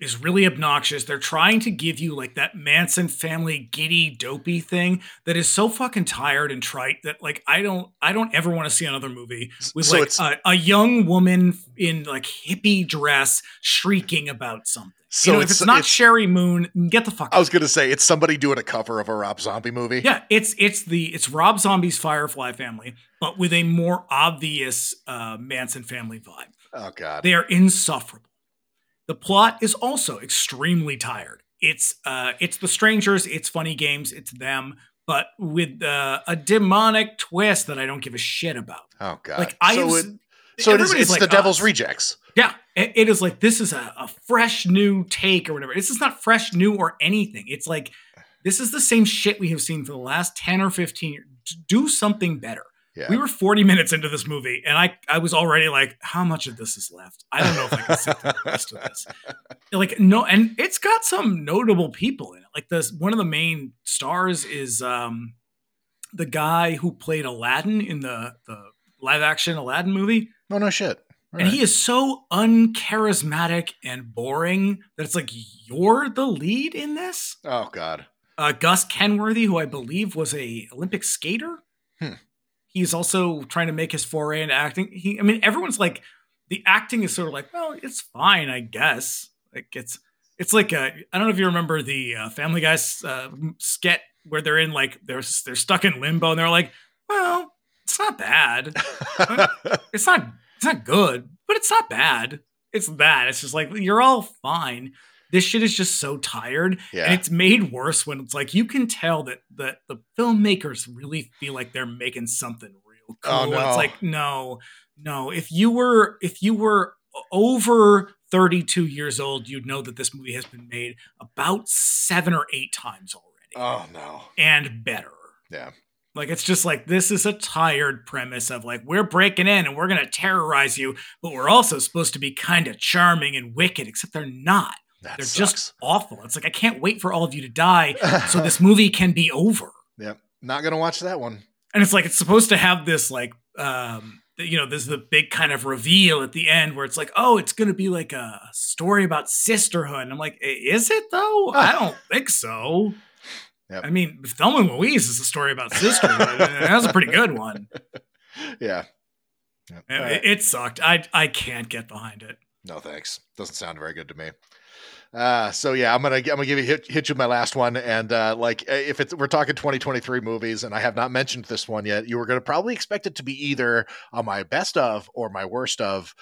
is really obnoxious. They're trying to give you like that Manson family giddy dopey thing that is so fucking tired and trite that like I don't I don't ever want to see another movie with so like a, a, young woman in like hippie dress shrieking about something. So you know, if it's, not it's, Sheri Moon, get the fuck. I was gonna say it's somebody doing a cover of a Rob Zombie movie. Yeah, it's it's the it's Rob Zombie's Firefly family, but with a more obvious uh, Manson family vibe. Oh god, they are insufferable. The plot is also extremely tired. It's uh, it's the strangers, it's funny games, it's them, but with uh, a demonic twist that I don't give a shit about. Oh god! Like I, so it, so it is, it's like the Devil's Rejects. Yeah, it, it is like this is a, a fresh new take or whatever. This is not fresh new or anything. It's like this is the same shit we have seen for the last ten or fifteen years. Do something better. Yeah. We were 40 minutes into this movie, and I, I was already like, how much of this is left? I don't know if I can sit through the rest of this. (laughs) Like, no, and it's got some notable people in it. like this one of the main stars is um the guy who played Aladdin in the the live action Aladdin movie. Oh no shit. All and right. he is so uncharismatic and boring that it's like you're the lead in this. oh god. Uh, Gus Kenworthy, who I believe was a Olympic skater, Hmm. He's also trying to make his foray into acting. He, I mean, everyone's like, the acting is sort of like, well, it's fine, I guess. Like it's, it's like I I don't know if you remember the uh, Family Guy's uh, skit where they're in like they're they're stuck in limbo and they're like, well, it's not bad (laughs) it's not it's not good, but it's not bad. It's bad. It's just like you're all fine. This shit is just so tired, yeah. and it's made worse when it's like you can tell that that the filmmakers really feel like they're making something real oh, cool. Oh, no. It's like no, no. If you were if you were over 32 years old, you'd know that this movie has been made about seven or eight times already, oh no. and better. Yeah. Like it's just like this is a tired premise of like we're breaking in and we're gonna terrorize you, but we're also supposed to be kind of charming and wicked, except they're not. That They're sucks. just awful. It's like I can't wait for all of you to die (laughs) so this movie can be over. Yep. Not gonna watch that one. And it's like it's supposed to have this like um you know, there's the big kind of reveal at the end where it's like, oh, it's gonna be like a story about sisterhood. And I'm like, is it though? (laughs) I don't think so. Yep. I mean, Thelma and Louise is a story about sisterhood. that was a pretty good one. (laughs) Yeah. Yep. It, right. it sucked. I I can't get behind it. No thanks. Doesn't sound very good to me. Uh, so yeah, I'm gonna I'm gonna give you hit, hit you my last one, and uh, like uh, if it's we're talking 2023 movies, and I have not mentioned this one yet, you were gonna probably expect it to be either on my best of or my worst of,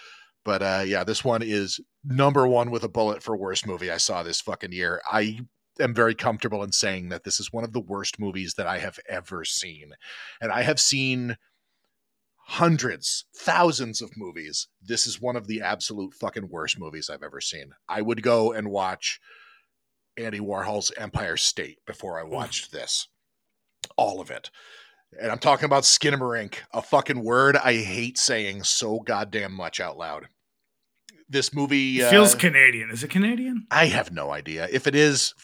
but uh, yeah, this one is number one with a bullet for worst movie I saw this fucking year. I am very comfortable in saying that this is one of the worst movies that I have ever seen, and I have seen hundreds, thousands of movies. This is one of the absolute fucking worst movies I've ever seen. I would go and watch Andy Warhol's Empire State before I watched this. All of it. And I'm talking about Skinamarink, a fucking word I hate saying so goddamn much out loud. This movie It feels uh, Canadian. Is it Canadian? I have no idea. If it is,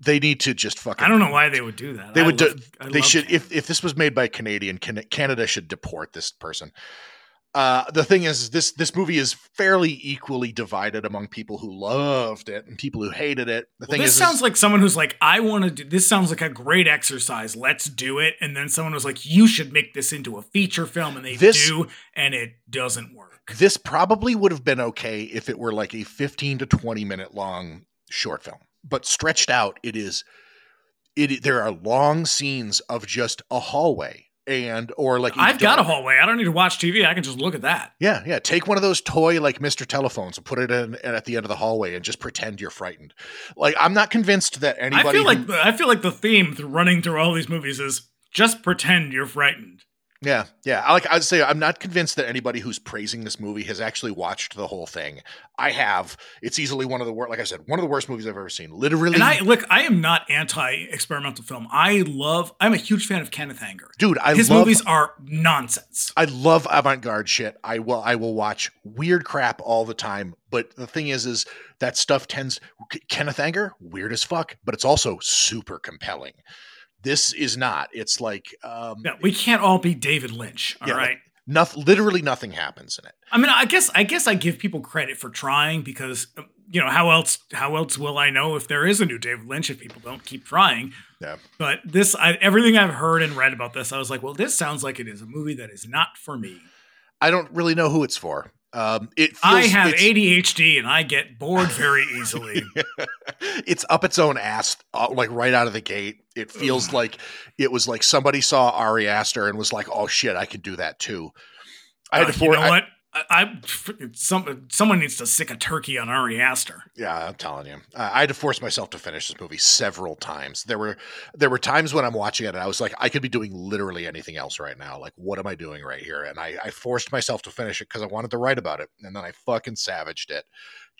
they need to just fucking I don't know why they would do that. They I would love- do- they should Canada. if if this was made by a Canadian, Canada should deport this person. Uh, the thing is, this this movie is fairly equally divided among people who loved it and people who hated it. The Well, thing this is, sounds like someone who's like, I want to do this. Sounds like a great exercise. Let's do it. And then someone was like, you should make this into a feature film, and they This- do, and it doesn't work. this probably would have been okay if it were like a 15 to 20 minute long short film, but stretched out, it is. It there are long scenes of just a hallway and or like I've got a hallway. I don't need to watch TV. I can just look at that. Yeah, yeah. Take one of those toy like Mr. Telephones and put it in at the end of the hallway and just pretend you're frightened. Like I'm not convinced that anybody. I feel like who- the, I feel like the theme through running through all these movies is just pretend you're frightened. Yeah, yeah. I Like I'd say, I'm not convinced that anybody who's praising this movie has actually watched the whole thing. I have. It's easily one of the worst. Like I said, one of the worst movies I've ever seen. Literally, And I look, I am not anti-experimental film. I love. I'm a huge fan of Kenneth Anger. dude, I His love. movies are nonsense. I love avant-garde shit. I will I will watch weird crap all the time. But the thing is is that stuff tends Kenneth Anger, weird as fuck, but it's also super compelling. This is not. It's like um Yeah, we can't all be David Lynch. All right. Yeah, noth- literally nothing happens in it. I mean, I guess I guess I give people credit for trying because um, you know how else how else will I know if there is a new David Lynch if people don't keep trying? Yeah. But this, I, everything I've heard and read about this, I was like, well, this sounds like it is a movie that is not for me. I don't really know who it's for. Um it feels, I have ADHD and I get bored very easily. (laughs) it's up its own ass uh, like right out of the gate. It feels like it was like somebody saw Ari Aster and was like, "Oh shit, I could do that too." I had Uh, to you know I- what? I, I some someone needs to sick a turkey on Ari Aster. Yeah, I'm telling you, uh, I had to force myself to finish this movie several times. There were there were times when I'm watching it and I was like, I could be doing literally anything else right now. Like, what am I doing right here? And I, I forced myself to finish it because I wanted to write about it, and then I fucking savaged it,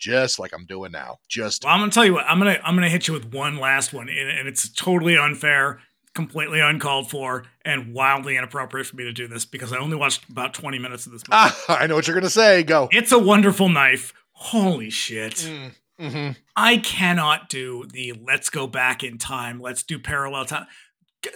just like I'm doing now. Just Well, I'm gonna tell you what. I'm gonna I'm gonna hit you with one last one, and, and it's totally unfair, completely uncalled for, and wildly inappropriate for me to do this because I only watched about 20 minutes of this (laughs) movie. ah, I know what you're gonna say. Go. It's a wonderful knife. Holy shit! Mm, Mhm. I cannot do the let's go back in time, let's do parallel time.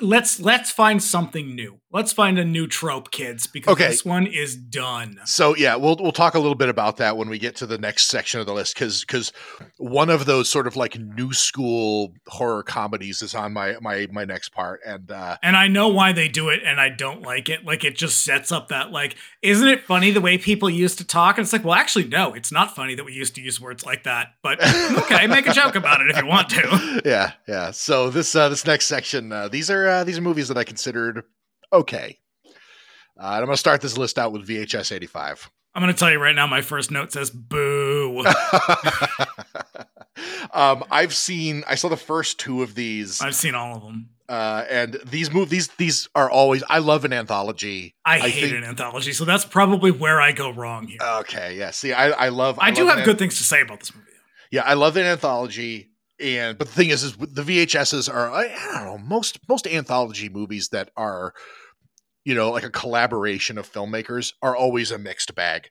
Let's let's find something new. Let's find a new trope, kids, because Okay. this one is done. So yeah, we'll we'll talk a little bit about that when we get to the next section of the list because because one of those sort of like new school horror comedies is on my my my next part, and uh, And I know why they do it, and I don't like it. Like it just sets up that like, isn't it funny the way people used to talk? And it's like, well, actually, no, it's not funny that we used to use words like that. But (laughs) okay, make a joke about it if you want to. (laughs) yeah, yeah. So this uh, this next section, uh, these are uh, these are movies that I considered okay. Uh, and I'm going to start this list out with VHS 85. I'm gonna tell you right now, my first note says boo. (laughs) um, I've seen, I saw the first two of these, I've seen all of them. uh, and these move these these are always. I love an anthology. I, I hate think- an anthology, so that's probably where I go wrong here. Okay, yeah. See, I, I love. I, do love have an- good things to say about this movie. Yeah, I love an anthology, and but the thing is, is the VHSs are I, I don't know most most anthology movies that are, you know, like a collaboration of filmmakers are always a mixed bag.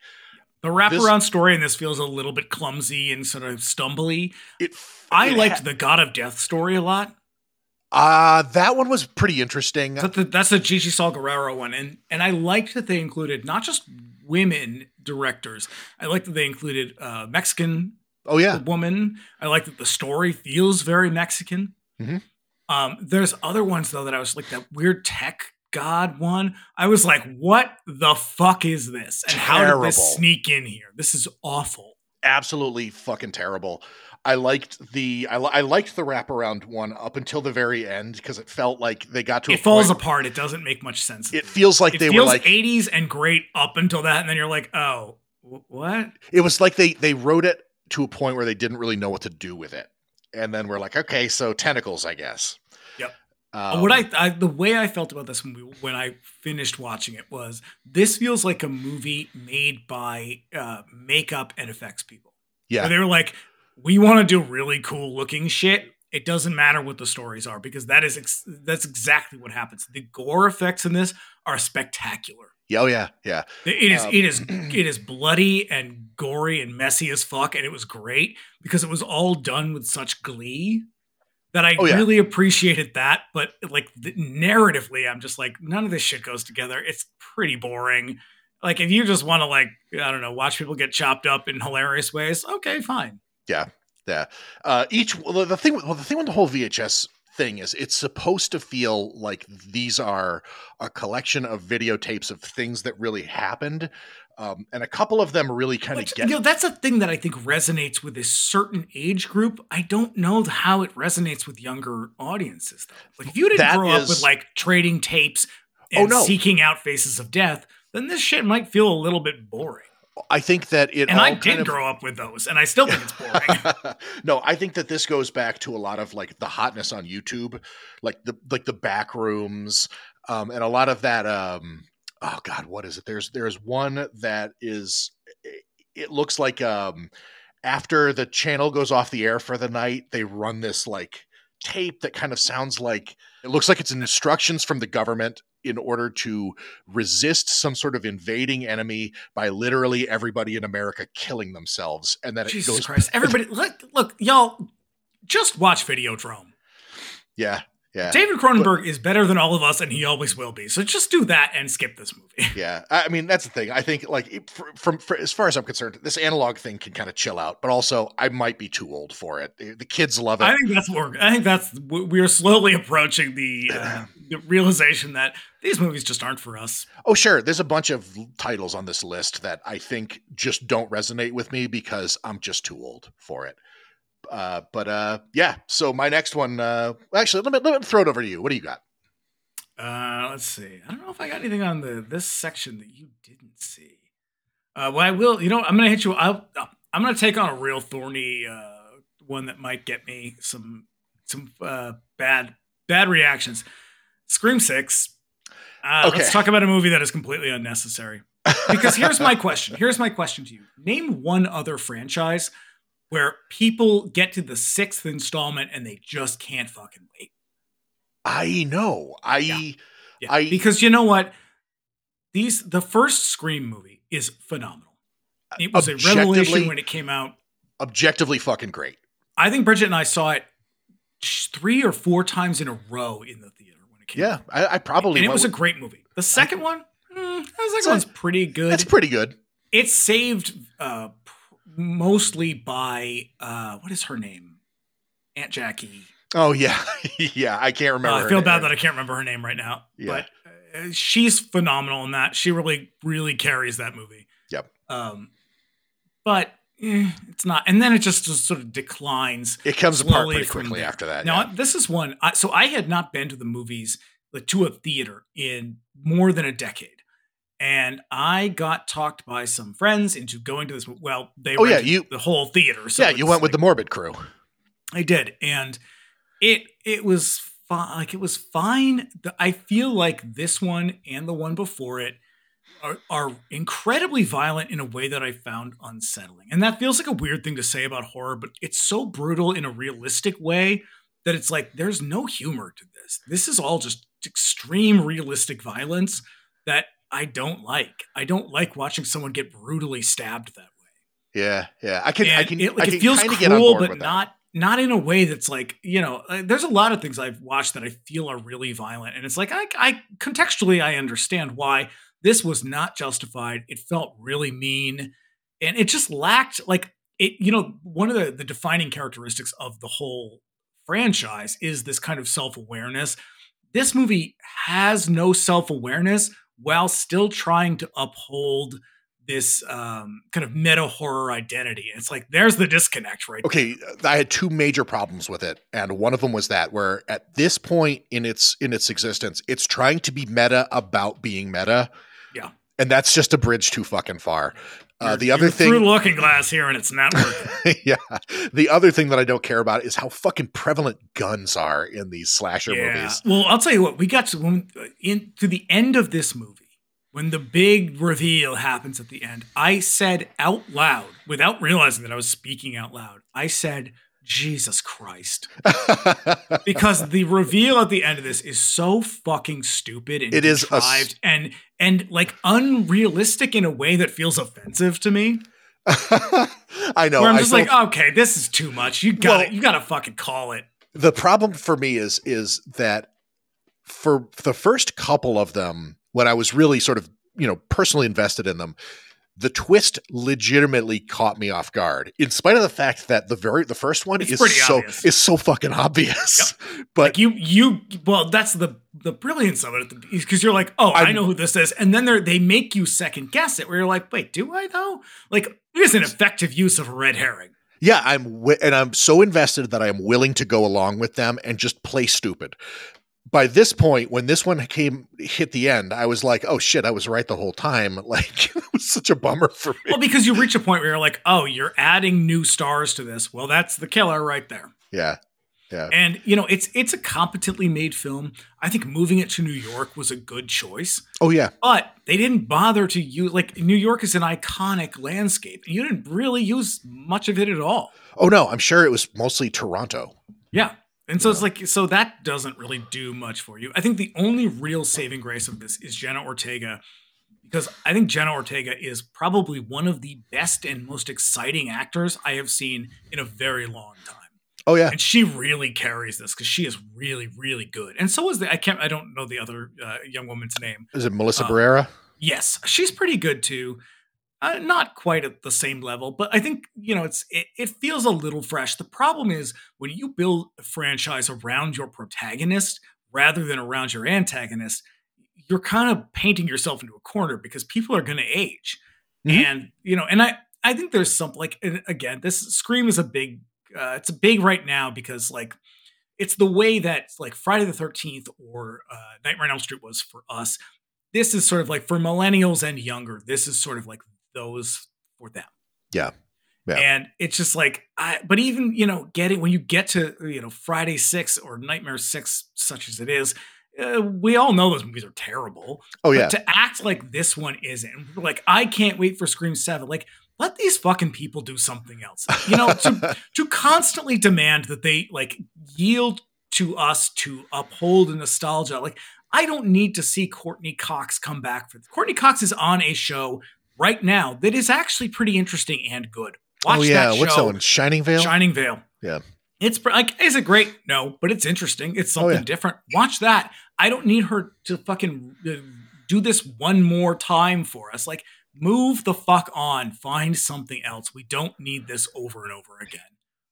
The wraparound story in this feels a little bit clumsy and sort of stumbly. It. I it liked ha- the God of Death story a lot. Uh that one was pretty interesting. That's the, that's the Gigi Saul Guerrero one, and and I liked that they included not just women directors. I liked that they included uh, Mexican Oh yeah, woman. I like that the story feels very Mexican. Mhm. Um, there's other ones though that I was like that weird tech god one. I was like, what the fuck is this? And how did this sneak in here? This is awful. absolutely fucking terrible. I liked the I, I liked the wraparound one up until the very end because it felt like they got to It falls apart. It doesn't make much sense. It feels like it they feels were like 80s and great up until that, and then you're like, oh, wh- what? it was like they they wrote it to a point where they didn't really know what to do with it, and then we're like, okay, so tentacles, I guess. Yep. Um, what I, I the way I felt about this movie when I finished watching it was this feels like a movie made by uh, makeup and effects people. yeah they were like, we want to do really cool looking shit. It doesn't matter what the stories are because that is ex- that's exactly what happens. The gore effects in this are spectacular. Yeah oh yeah yeah It is Um, it is (clears throat) it is bloody and gory and messy as fuck, and it was great because it was all done with such glee that I Oh, yeah. really appreciated that. But like the, narratively, I'm just like none of this shit goes together. It's pretty boring. Like if you just want to like I don't know watch people get chopped up in hilarious ways, okay, fine. yeah yeah. uh each well, the thing well the thing with the whole vhs thing is it's supposed to feel like these are a collection of videotapes of things that really happened um, and a couple of them really kind of get you know, that's a thing that I think resonates with a certain age group. I don't know how it resonates with younger audiences though. Like if you didn't That grow up with like trading tapes Oh, and no. seeking out faces of death, then this shit might feel a little bit boring. I think that it And all I did of- grow up with those, and I still think it's boring. (laughs) no, I think that this goes back to a lot of like the hotness on YouTube, like the like the back rooms, um, and a lot of that. Um, oh God, what is it? There's there's one that is. It looks like um, after the channel goes off the air for the night, they run this like tape that kind of sounds like it looks like it's instructions from the government in order to resist some sort of invading enemy by literally everybody in America killing themselves and then it Jesus goes Christ! (laughs) Everybody, look, look, y'all, just watch Videodrome. Yeah, yeah, David Cronenberg is better than all of us, and he always will be. So just do that and skip this movie. (laughs) yeah. I mean, that's the thing. I think, like, fr- from for, as far as I'm concerned, this analog thing can kind of chill out, but also I might be too old for it. The kids love it. I think that's what we're, I think that's we are slowly approaching the, uh, (clears throat) the realization that these movies just aren't for us. oh, sure. There's a bunch of titles on this list that I think just don't resonate with me because I'm just too old for it. Uh, but uh, yeah. So my next one, uh, actually, let me, let me throw it over to you. What do you got? Uh, let's see. I don't know if I got anything on the this section that you didn't see. Uh, well, I will. You know, I'm gonna hit you. I'll, I'm gonna take on a real thorny uh, one that might get me some some uh, bad bad reactions. Scream Six. Uh, Okay. Let's talk about a movie that is completely unnecessary. Because here's my question. Here's my question to you. Name one other franchise where people get to the sixth installment and they just can't fucking wait. I know. I Yeah. Yeah. I- because you know what? These the first Scream movie is phenomenal. It was a revelation when it came out. objectively fucking great. I think Bridget and I saw it three or four times in a row in the theater when it came. Yeah, out. I, I probably and it was a great movie. The second one, mm, the second one's pretty good. It's pretty good. It saved uh, mostly by uh, what is her name, Aunt Jackie. Oh yeah, (laughs) yeah. I can't Uh, remember. I her feel bad that I can't remember her name right now. Yeah. But uh, she's phenomenal in that. She really, really carries that movie. Yep. Um, but eh, it's not. And then it just, just sort of declines. it comes apart pretty quickly there. after that. Now, yeah. this is one. I, so I had not been to the movies, like to a theater in more than a decade. And I got talked by some friends into going to this. Well, they Oh, yeah, you- the whole theater. So yeah, you went with the morbid crew. I did, and it it was fine. Like it was fine. The- I feel like this one and the one before it are, are incredibly violent in a way that I found unsettling. And that feels like a weird thing to say about horror, but it's so brutal in a realistic way that it's like there's no humor to this. This is all just extreme realistic violence that I don't like. I don't like watching someone get brutally stabbed that way Yeah, yeah. I can, I can, it, like, I it feels kind get on cruel, but with that. not not in a way that's like you know. uh, there's a lot of things I've watched that I feel are really violent, and it's like I, I contextually I understand why this was not justified. It felt really mean, and it just lacked like it. You know, one of the the defining characteristics of the whole franchise is this kind of self awareness. This movie has no self awareness while still trying to uphold this um, kind of meta horror identity. And It's like there's the disconnect right Okay, I had two major problems with it, and one of them was that where at this point in its in its existence, it's trying to be meta about being meta. Yeah. and that's just a bridge too fucking far. Uh, the other thing, through looking glass here, and it's not working. (laughs) yeah, the other thing that I don't care about is how fucking prevalent guns are in these slasher movies. Well, I'll tell you what. We got to when in to the end of this movie when the big reveal happens at the end. I said out loud, without realizing that I was speaking out loud. I said, "Jesus Christ." (laughs) because the reveal at the end of this is so fucking stupid and It is a s- contrived and and like unrealistic in a way that feels offensive to me. (laughs) I know. where I'm just like, okay, this is too much. You got Well- you got to fucking call it. the problem for me is is that for the first couple of them when i was really sort of you know personally invested in them the twist legitimately caught me off guard in spite of the fact that the very the first one It's is so obvious. is so fucking obvious (laughs) but Like you you well, that's the the brilliance of it because you're like, oh, i I'm- know who this is, and then they they make you second guess it. Where you're like, wait, do I though? Like, it is an effective use of a red herring. yeah i'm wi- and i'm so invested that i am willing to go along with them and just play stupid by this point when this one came hit the end i was like oh shit i was right the whole time (laughs) like it was such a bummer for me Well, because you reach a point where you're like, oh, you're adding new stars to this. Well, that's the killer right there. yeah yeah And you know, it's it's a competently made film. I think moving it to New York was a good choice, oh yeah but they didn't bother to use like New York is an iconic landscape. You didn't really use much of it at all. Oh no, I'm sure it was mostly Toronto. Yeah. And so it's like so that doesn't really do much for you. I think the only real saving grace of this is Jenna Ortega because I think Jenna Ortega is probably one of the best and most exciting actors I have seen in a very long time. Oh yeah, and she really carries this because she is really really good and so is the i can't i don't know the other uh, young woman's name is it Melissa Uh, Barrera? yes she's pretty good too uh, not quite at the same level but i think you know it's it, it feels a little fresh the problem is when you build a franchise around your protagonist rather than around your antagonist you're kind of painting yourself into a corner because people are going to age Mhm. and you know and i i think there's something like and again this scream is a big uh, it's a big right now because like it's the way that like Friday the 13th or uh, Nightmare on Elm Street was for us. This is sort of like for millennials and younger. This is sort of like those for them. Yeah. Yeah. And it's just like, I, but even, you know, getting when you get to, you know, Friday 6 or Nightmare 6, such as it is, uh, we all know those movies are terrible. Oh But yeah, to act like this one isn't, like, I can't wait for Scream 7. Like, let these fucking people do something else. You know, to, (laughs) to constantly demand that they like yield to us to uphold the nostalgia. Like, I don't need to see Courteney Cox come back for Courteney Cox is on a show right now that is actually pretty interesting and good. Watch oh yeah, that what's that one? Shining Vale. Shining Vale. Yeah. It's like, is it great? No, but it's interesting. It's Oh, something yeah. different. Watch that. I don't need her to fucking uh, do this one more time for us. Like, move the fuck on. Find something else. We don't need this over and over again.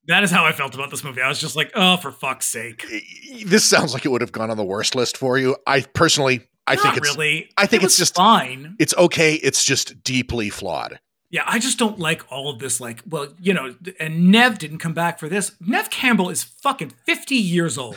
That is how I felt about this movie. I was just like, oh, for fuck's sake. this sounds like it would have gone on the worst list for you. I personally, I Not think it's really. I think It it's just- fine. it's okay. It's just deeply flawed. Yeah, I just don't like all of this. Like, well, you know, and Neve didn't come back for this. Neve Campbell is fucking 50 years old.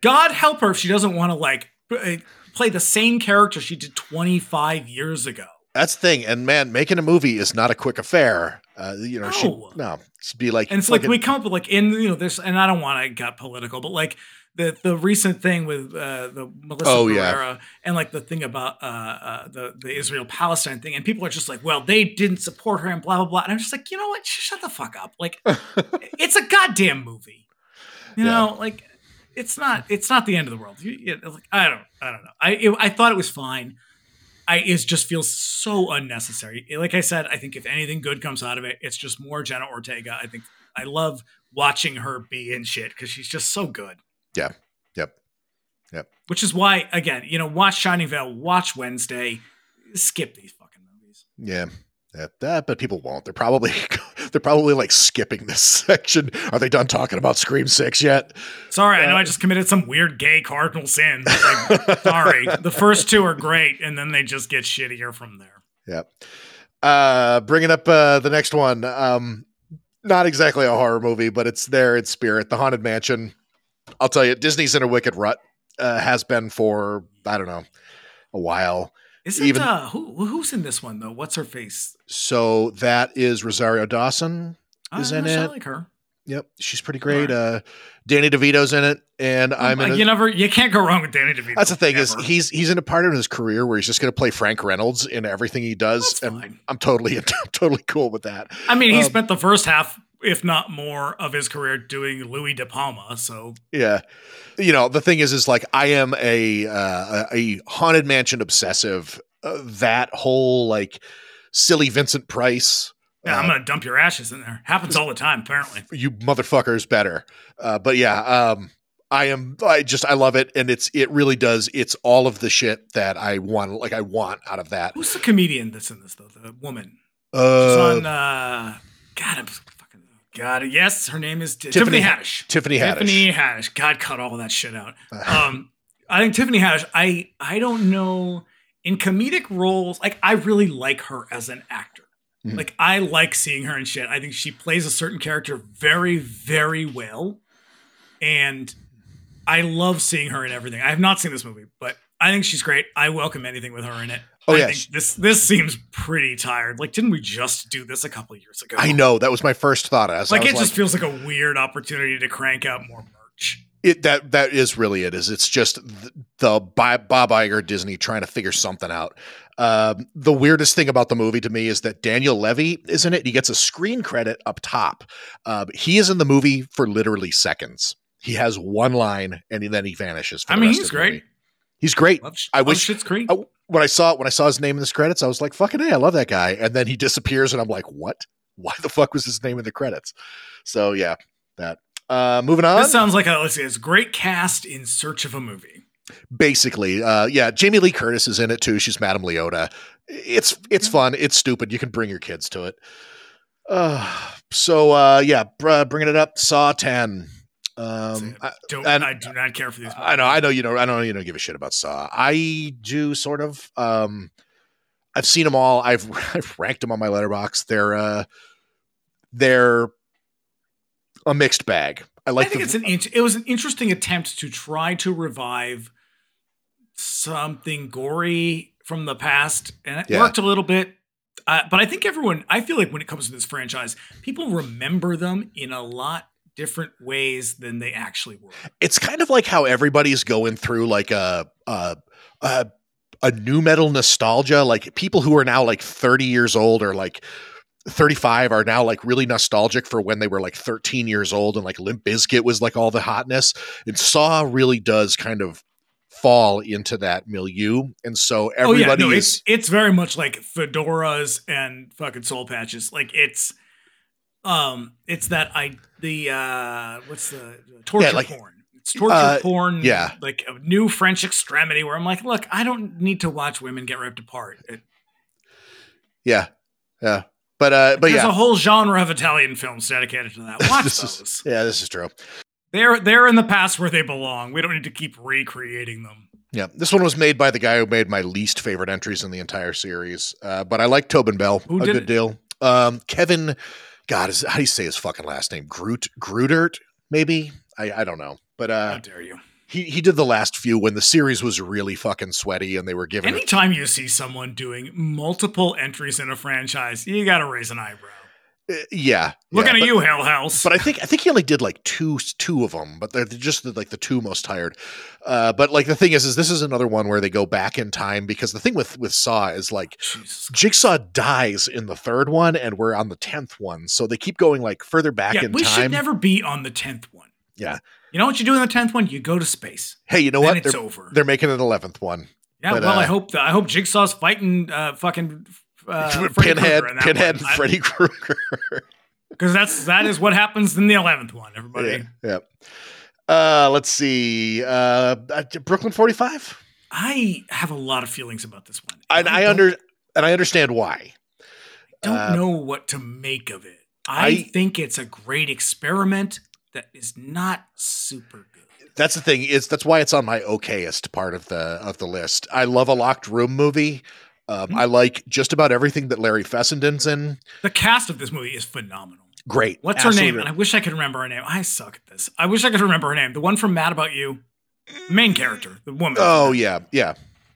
God help her if she doesn't want to, like, uh, play the same character she did 25 years ago. That's the thing. And man, making a movie is not a quick affair. Uh, you know, she, No. no, it's be like, And it's like we come up with, like, in, you know, this, and I don't want to get political, but like, the, the recent thing with uh, the Melissa Oh, yeah. Barrera and like the thing about uh, uh, the the Israel Palestine thing, and people are just like, well, they didn't support her and blah blah blah, and I'm just like, you know what? Sh- Shut the fuck up! Like, (laughs) it's a goddamn movie. You Yeah. know, like it's not it's not the end of the world. You, you- like, I don't I don't know. I it, I thought it was fine. I it just feels so unnecessary. Like I said, I think if anything good comes out of it, it's just more Jenna Ortega. I think I love watching her be in shit because she's just so good. Yeah. Yep. Yep. Which is why, again, you know, watch Shining Vale, watch Wednesday, skip these fucking movies. yeah. Yeah, that, but people won't. They're probably (laughs) they're probably like skipping this (laughs) section. Are they done talking about Scream Six yet? Sorry, I know I just committed some weird gay cardinal sin. Like, (laughs) sorry. The first two are great, and then they just get shittier from there. Yep. Uh, bringing up uh, the next one. Um, not exactly a horror movie, but it's there in spirit. The Haunted Mansion. I'll tell you, Disney's in a wicked rut. Uh, has been for I don't know a while. Isn't Even- uh who who's in this one though? What's her face? So that is Rosario Dawson. Is I, in I it. like her. Yep, she's pretty great. Uh, Danny DeVito's in it, and I'm in. A, you never you can't go wrong with Danny DeVito. that's the thing is he's he's in a part of his career where he's just going to play Frank Reynolds in everything he does, That's and fine. I'm totally (laughs) I'm totally cool with that. I mean, he um, spent the first half, if not more, of his career doing Louie De Palma. So Yeah. You know, the thing is, is like I am a uh, a haunted mansion obsessive. Uh, that whole like silly Vincent Price. yeah, uh, I'm gonna dump your ashes in there. Happens all the time, apparently. you motherfuckers better. Uh, but yeah, um, I am. I just I love it, and it's it really does. It's all of the shit that I want. Like I want out of that. Who's the comedian that's in this though? The woman. She's Uh, on. Uh, God, I'm. God, yes, her name is Tiffany- Tiffany Haddish. Tiffany Haddish. Tiffany Haddish. God, cut all that shit out. Um, I think Tiffany Haddish. I I don't know in comedic roles. Like I really like her as an actor. Mhm. Like I like seeing her in shit. I think she plays a certain character very very well, and I love seeing her in everything. I have not seen this movie, but I think she's great. I welcome anything with her in it. Oh, I this this seems pretty tired. Like, didn't we just do this a couple years ago? I know that was my first thought. As Like, it was just feels like a weird opportunity to crank out more merch. it that that is really it is it's just the, the Bob Iger Disney trying to figure something out. Um, the weirdest thing about the movie to me is that Daniel Levy is in it. He gets a screen credit up top. Um, he is in the movie for literally seconds. He has one line and then he vanishes. For I the mean, rest he's of great. movie. He's great. Love, I wish- Schitt's Creek. I- when I saw when I saw his name in the credits, I was like, "Fucking hey, I love that guy." And then he disappears, and I'm like, "What? (laughs) Why the fuck was his name in the credits?" So yeah, that. Uh, moving on. This sounds like a let's see, it's great cast in search of a movie. basically uh yeah jamie lee curtis is in it too she's madame leota it's it's fun it's stupid you can bring your kids to it uh so uh yeah br- bringing it up saw 10 um I, Don't and- I do not care for these. I know i know you know i know you don't give a shit about saw i do sort of um i've seen them all i've (laughs) i've ranked them on my Letterboxd they're uh they're a mixed bag i like. I think the, it's an int- it was an interesting attempt to try to revive something gory from the past, and it Yeah. worked a little bit. Uh, but I think everyone, I feel like when it comes to this franchise, people remember them in a lot different ways than they actually were. it's kind of like how everybody's going through like a a a, a nu metal nostalgia like people who are now like 30 years old or like 35 are now like really nostalgic for when they were like 13 years old and like Limp Bizkit was like all the hotness and Saw really does kind of fall into that milieu and so everybody oh yeah, no, is it's it's very much like fedoras and fucking soul patches. Like it's Um, it's that I the uh, what's the torture like- porn? It's torture Uh, porn. yeah. like a new French extremity where I'm like, look, I don't need to watch women get ripped apart. It, Yeah, yeah, but uh, but yeah. There's yeah, a whole genre of Italian films dedicated to that. (laughs) Watch This those. is- yeah, this is true. They're they're in the past where they belong. We don't need to keep recreating them. Yeah, this one was made by the guy who made my least favorite entries in the entire series. Uh, but I like Tobin Bell Who a good it? deal. Um, Kevin, God, is how do you say his fucking last name? Groot, Grootert, maybe. I, I don't know, but uh, How dare you? he he did the last few when the series was really fucking sweaty and they were giving it. Anytime you see someone doing multiple entries in a franchise, you got to raise an eyebrow. Uh, yeah, Looking yeah, at you, Hell House. But I think I think he only did like two two of them, but they're just the, like the two most tired. Uh, but like the thing is, is this is another one where they go back in time because the thing with with Saw is like Jesus. Jigsaw dies in the third one, and we're on the tenth one, so they keep going like further back Yeah, in we time. should never be on the tenth one. Yeah. You know what you do in the tenth one? You go to space. hey, you know then what? it's They're, over. they're making an eleventh one. Yeah, but, well, I uh, hope that I hope Jigsaw's fighting uh, fucking uh, (laughs) Pinhead, Krueger in that Pinhead, and one. Freddy Krueger. (laughs) because that's that is what happens in the eleventh one. Everybody, yeah, yeah. Uh, let's see. Uh, uh, Brooklyn Forty Five. I have a lot of feelings about this one. And I don't- under and I understand why. don't uh, know what to make of it. I, I- think it's a great experiment that is not super good. That's the thing. Is that's why it's on my okayest part of the of the list. I love a locked room movie. Um, Mhm. I like just about everything that Larry Fessenden's in. The cast of this movie is phenomenal. Great. What's her name? And I wish I could remember her name. I suck at this. I wish I could remember her name. The one from Mad About You, main character, the woman. Oh yeah, yeah.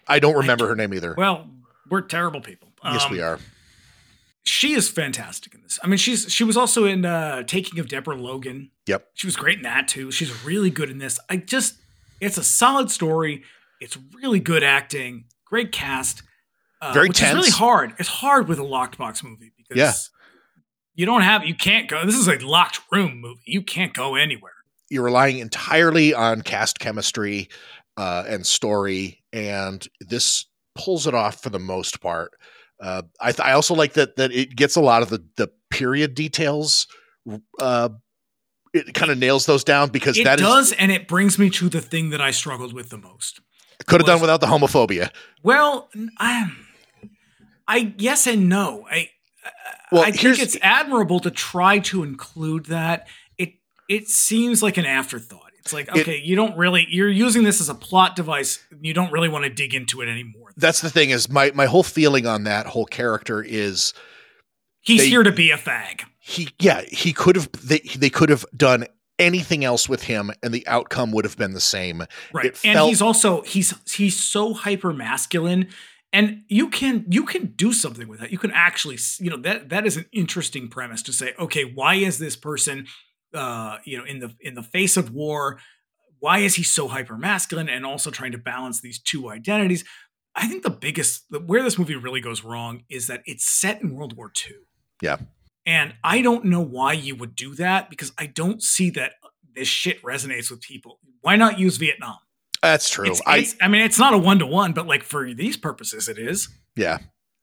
I don't remember her name either. Well, we're terrible people. yes, Um, we are. She is fantastic in this. I mean, she's she was also in uh, Taking of Deborah Logan. Yep. She was great in that too. She's really good in this. I just, it's a solid story. It's really good acting. Great cast. Uh, Very which is really hard. It's hard with a locked box movie because Yeah. you don't have, you can't go. This is a locked room movie. You can't go anywhere. You're relying entirely on cast chemistry uh, and story, and this pulls it off for the most part. Uh, I, th- I also like that that it gets a lot of the the period details. Uh, it kind of nails those down because It that is does, and it brings me to the thing that I struggled with the most. could have done without the homophobia. Well, I, I yes and no. I, Well, I think it's admirable to try to include that. It it seems like an afterthought. It's like It- okay, you don't really you're using this as a plot device. You don't really want to dig into it anymore. That's the thing is my my whole feeling on that whole character is He's they- here to be a fag. he yeah he could have they they could have done anything else with him and the outcome would have been the same. Right. It and felt- he's also he's he's so hyper masculine and you can you can do something with that. You can actually you know that that is an interesting premise to say, okay, why is this person uh you know in the in the face of war why is he so hyper masculine and also trying to balance these two identities? I think the biggest where this movie really goes wrong is that it's set in World War II. Yeah. And I don't know why you would do that because I don't see that this shit resonates with people. Why not use Vietnam? That's true. It's, I it's, I mean, it's not a one to one, but like for these purposes, it is. yeah.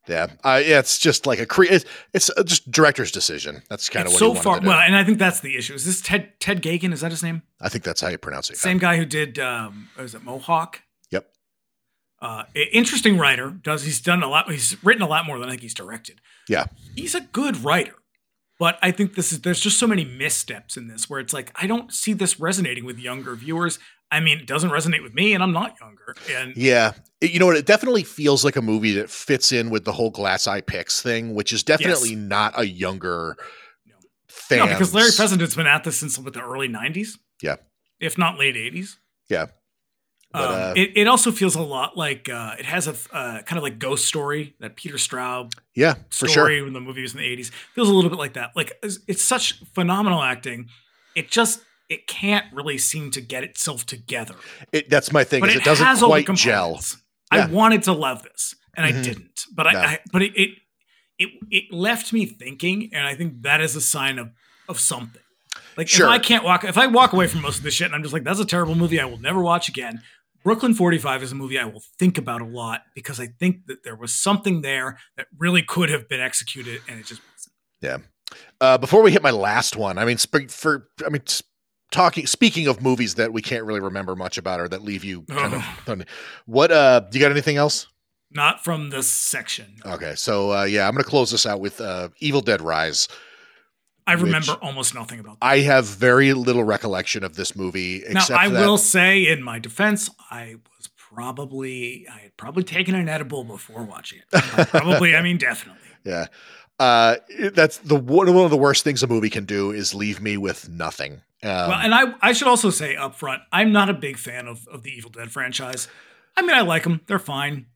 Yeah, I, yeah, it's just like a cre- it's, it's just director's decision. That's kind of what so far. Well, and I think that's the issue. Is this Ted Ted Geoghegan? Is that his name? I think that's how you pronounce it. Same guy who did um, what is it Mohawk? Yep. Uh, interesting writer. Does he's done a lot. He's written a lot more than I think he's directed. Yeah. he's a good writer. But I think this is there's just so many missteps in this where it's like I don't see this resonating with younger viewers. I mean, it doesn't resonate with me, and I'm not younger. And Yeah. You know what? It definitely feels like a movie that fits in with the whole Glass Eye Pix thing, which is definitely Yes. not a younger No. fan. no, because Larry Fessenden's been at this since what, the early '90s. Yeah. if not late '80s. Yeah. But, um, uh, it, it also feels a lot like uh, it has a uh, kind of like Ghost Story, that Peter Straub Yeah, for story sure. when the movie was in the 80s. Feels a little bit like that. Like it's, it's such phenomenal acting. It just it can't really seem to get itself together. It, that's my thing. But Is it, it, doesn't has all the quite gel. Yeah. I wanted to love this, and Mhm. I didn't. But No. I, I but it, it it it left me thinking, and I think that is a sign of of something. Like Sure. if I can't walk, if I walk away from most of this shit, and I'm just like, that's a terrible movie. I will never watch again. Brooklyn 45 is a movie I will think about a lot because I think that there was something there that really could have been executed, and it just wasn't. Uh, before we hit my last one, I mean, sp- for I mean, s- talking speaking of movies that we can't really remember much about or that leave you kind of. What uh, do you got anything else? Not from this section. Okay, so uh, yeah, I'm gonna close this out with uh, Evil Dead Rise. I remember almost nothing about that. I have very little recollection of this movie, Now, I that will say, in my defense, I was probably I had probably taken an edible before watching it. By (laughs) probably, I mean definitely. Yeah. Uh, that's the one one of the worst things a movie can do is leave me with nothing. Um, well, and I I should also say up front, I'm not a big fan of, of the Evil Dead franchise. I mean, I like them; they're fine,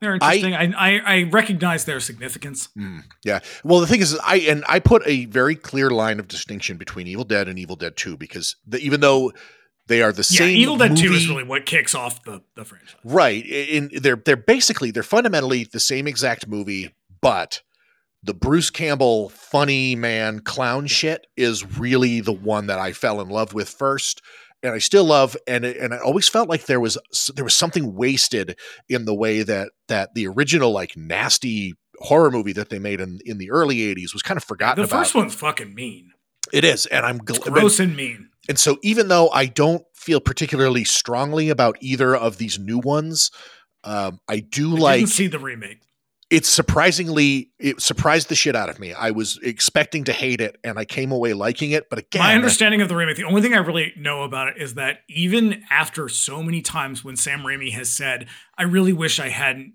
they're interesting. I I, I recognize their significance. mm, yeah. Well, the thing is, I and I put a very clear line of distinction between Evil Dead and Evil Dead Two because the, even though they are the Yeah, same, Evil Dead Two is really what kicks off the the franchise. right. In they're they're basically they're fundamentally the same exact movie, but the Bruce Campbell funny man clown shit is really the one that I fell in love with first. And I still love, and and I always felt like there was there was something wasted in the way that that the original like nasty horror movie that they made in in the early '80s was kind of forgotten The about. first one's fucking mean, It is, and I'm gl- gross and mean. and so even though I don't feel particularly strongly about either of these new ones, um, I do I like see the remake. It's surprisingly it surprised the shit out of me. I was expecting to hate it and I came away liking it, but again, My understanding of the remake, the only thing I really know about it is that even after so many times when Sam Raimi has said, "I really wish I hadn't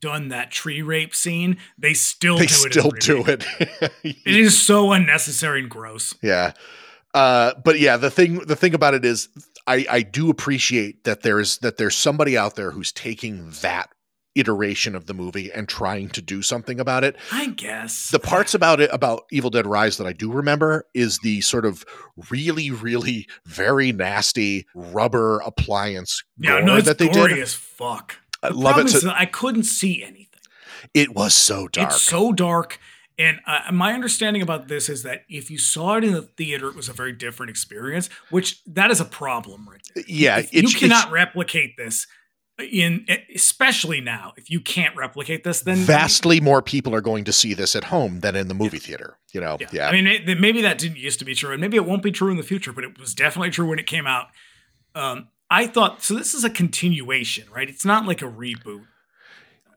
done that tree rape scene," they still they do it. in still the do it. (laughs) It is so unnecessary and gross. yeah. Uh, but yeah, the thing the thing about it is I I do appreciate that there's that there's somebody out there who's taking that iteration of the movie and trying to do something about it. I guess the parts about it about Evil Dead Rise that I do remember is the sort of really, really very nasty rubber appliance yeah, no, it's that they gory did. as fuck. I The love it. So, I couldn't see anything. it was so dark. It's so dark. And uh, my understanding about this is that if you saw it in the theater, it was a very different experience, which that is a problem right there. yeah, If you cannot replicate this in especially now. If you can't replicate this, then vastly more people are going to see this at home than in the movie theater. You know, Yeah. yeah, I mean, it, maybe that didn't used to be true, and maybe it won't be true in the future, but it was definitely true when it came out. Um, I thought so. This is a continuation, right? It's not like a reboot,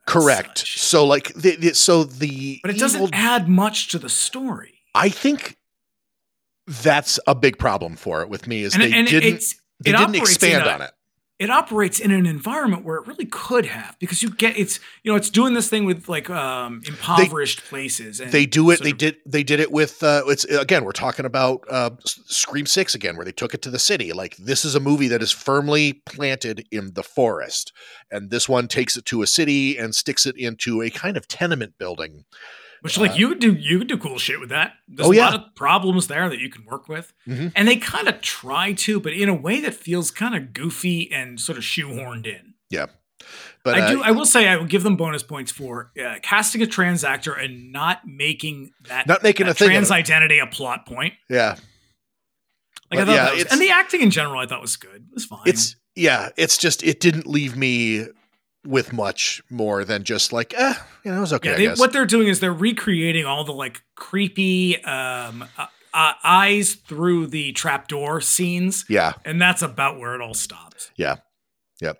correct. such. So like, the, the, so the but it Evil- doesn't add much to the story. I think that's a big problem for it with me is And, they and didn't they it didn't expand a- on it. It operates in an environment where it really could have because you get it's you know it's doing this thing with like um impoverished places and they do it they of- did they did it with uh it's again we're talking about uh scream 6 again where they took it to the city. Like this is a movie that is firmly planted in the forest and this one takes it to a city and sticks it into a kind of tenement building which like uh, you could do you could do cool shit with that there's Oh, a yeah. lot of problems there that you can work with Mhm. and they kind of try to but in a way that feels kind of goofy and sort of shoehorned in Yeah. but I uh, do. I will say I will give them bonus points for uh, casting a trans actor and not making that Not making that a trans it. identity a plot point. yeah Like But I thought yeah, was, and the acting in general, I thought was good. It was fine. it's yeah it's just it didn't leave me with much more than just like eh you know it was okay yeah. They, what they're doing is they're recreating all the like creepy um, uh, uh, eyes through the trapdoor scenes, yeah and that's about where it all stops. Yeah, yep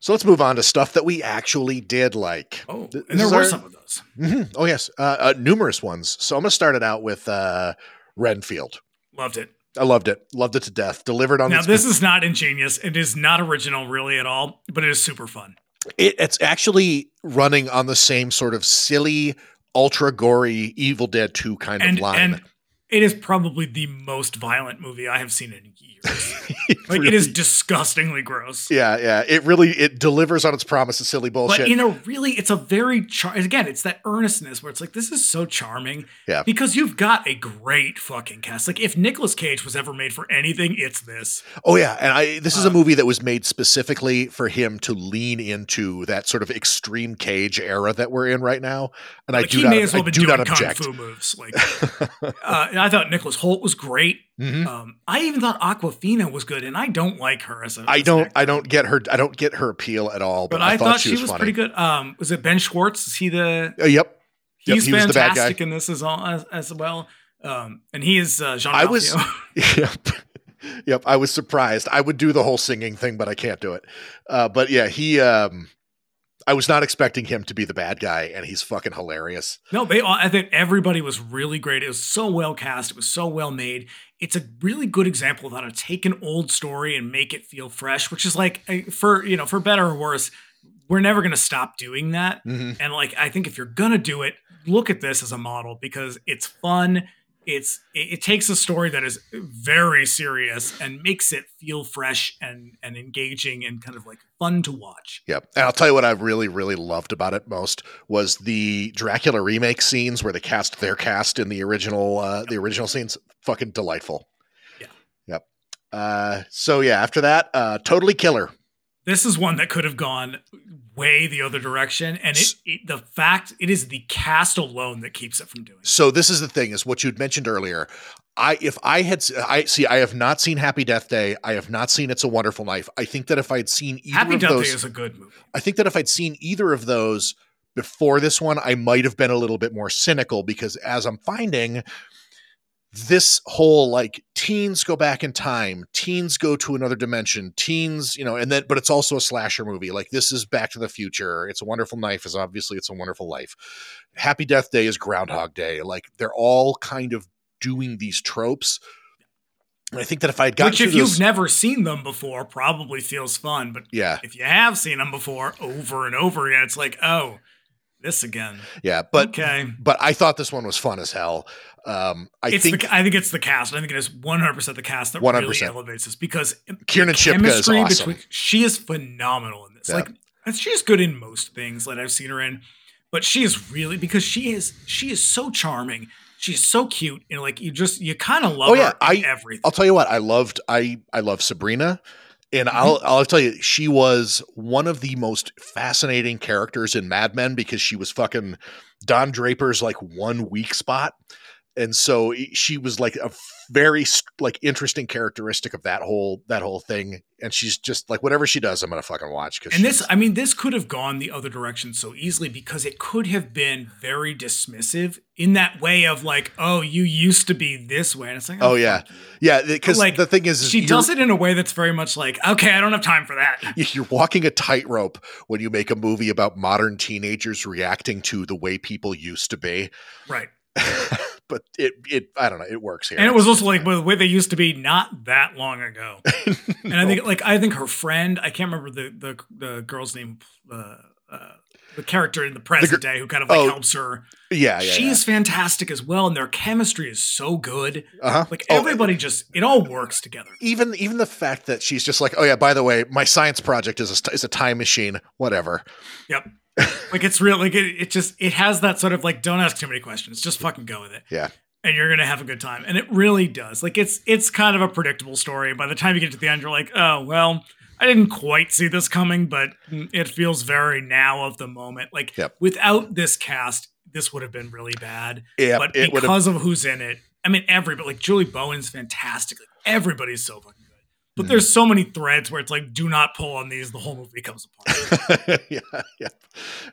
so let's move on to stuff that we actually did like Oh, Th- and this there were our- some of those. Mhm. Oh yes, uh, uh, numerous ones. So I'm gonna start it out with uh, Renfield. Loved it. I loved it, loved it to death. Delivered on Now this is not ingenious. It is not original really at all, but it is super fun. It, it's actually running on the same sort of silly, ultra gory Evil Dead Two kind and of line. and it is probably the most violent movie I have seen in years. It (laughs) like really- it is disgustingly gross. Yeah, yeah. It really it delivers on its promise of silly bullshit. But in a really, it's a very char- again, it's that earnestness where it's like this is so charming. Yeah. Because you've got a great fucking cast. Like if Nicolas Cage was ever made for anything, it's this. oh yeah, and I this is a Uh, movie that was made specifically for him to lean into that sort of extreme cage era that we're in right now. And I Like do he not, well I do doing not kung object. fu moves. Like uh, I thought Nicholas Hoult was great. Mhm. Um, I even thought Awkwafina was good, and I don't like her as a. I as an don't. I don't get her I don't get her appeal at all. But, But I, thought, she was, funny. pretty good. Um, was it Ben Schwartz? Is he the? Uh, yep. Yep, He's he was the bad guy. fantastic in this as, all, as, as well. Um, and he is uh, Jean I was-. (laughs) Yep. Yep. I was surprised. I would do the whole singing thing, but I can't do it. Uh, but yeah, he. Um, I was not expecting him to be the bad guy, and he's fucking hilarious. No, they all, I think everybody was really great. It was so well cast. It was so well made. It's a really good example of how to take an old story and make it feel fresh, which is like for, you know, for better or worse, we're never going to stop doing that. Mhm. And like, I think if you're going to do it, look at this as a model because it's fun. It's it, it takes a story that is very serious and makes it feel fresh and and engaging and kind of like fun to watch. Yep. And I'll tell you what I really, really loved about it most was the Dracula remake scenes where they cast their cast in the original uh the original scenes. Fucking delightful. Yeah. Yep. Uh so yeah, after that, uh totally killer. This is one that could have gone way the other direction and it, it the fact it is the cast alone that keeps it from doing it. So this is the thing is what you'd mentioned earlier. I if I had i see I have not seen Happy Death Day. I have not seen It's a Wonderful Life. I think that if I'd seen either happy of death those day is a good movie I think that if I'd seen either of those before this one, I might have been a little bit more cynical because as I'm finding this whole like teens go back in time, teens go to another dimension, teens, you know, and then but it's also a slasher movie. Like this is Back to the Future. It's a Wonderful Knife is obviously it's a Wonderful Life. Happy Death Day is Groundhog Day. Like they're all kind of doing these tropes. And I think that if I had gotten which if you've never seen them before probably feels fun but yeah, if you have seen them before over and over again it's like oh this again yeah, but okay but I thought this one was fun as hell. Um, I it's think the, I think it's the cast. I think it is 100% the cast that 100%. really elevates this because Kiernan Shipka is chemistry awesome. between she is phenomenal in this. Yeah. Like and she's good in most things that I've seen her in, but she is really because she is she is so charming. She's so cute and like you just you kind of love Oh, yeah, her in I- everything. I'll tell you what, I loved I I love Sabrina. And Mm-hmm. I'll I'll tell you, she was one of the most fascinating characters in Mad Men because she was fucking Don Draper's like one weak spot. And so she was like a very like interesting characteristic of that whole that whole thing. And she's just like whatever she does, I'm gonna fucking watch. Cause and this, I mean, this could have gone the other direction so easily because it could have been very dismissive in that way of like, oh, you used to be this way. And it's like, Oh, yeah. yeah, because like, the thing is, is She does it in a way that's very much like, okay, I don't have time for that. (laughs) you're walking a tightrope when you make a movie about modern teenagers reacting to the way people used to be. Right. (laughs) but it it I don't know, it works here. And it was also like the way they used to be not that long ago. (laughs) And I think like I think her friend, I can't remember the the, the girl's name, uh, uh, the character in the present day who kind of like oh, helps her. yeah, yeah. She's fantastic as well, and their chemistry is so good. uh-huh. Like Oh, everybody just it all works together. even even the fact that she's just like, oh yeah, by the way, my science project is a, is a time machine. Whatever. Yep. Like it's real. Like it, it just it has that sort of like don't ask too many questions. Just fucking go with it. Yeah. And you're gonna have a good time. And it really does. Like it's it's kind of a predictable story. By the time you get to the end, you're like, oh well, I didn't quite see this coming, but it feels very now of the moment. Like Yep. without this cast, this would have been really bad. Yeah, but it would have. because of who's in it, I mean, everybody like Julie Bowen's fantastic. Like, everybody's so fucking. But there's so many threads where it's like, do not pull on these. The whole movie comes apart. (laughs) yeah, yeah,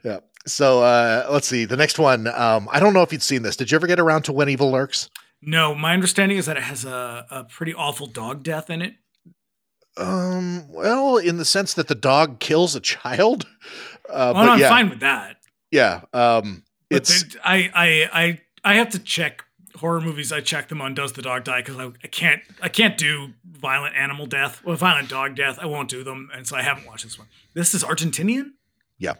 yeah. So uh, let's see. The next one. Um, I don't know if you'd seen this. Did you ever get around to When Evil Lurks? No, my understanding is that it has a, a pretty awful dog death in it. Um, well, in the sense that the dog kills a child. (laughs) Uh, Oh, but no, I'm yeah, fine with that. yeah. Um, But it's I, I, I, I have to check horror movies. I check them on Does the Dog Die because I, I can't, I can't do violent animal death, well, violent dog death. I won't do them, and so I haven't watched this one. This is Argentinian. Yeah.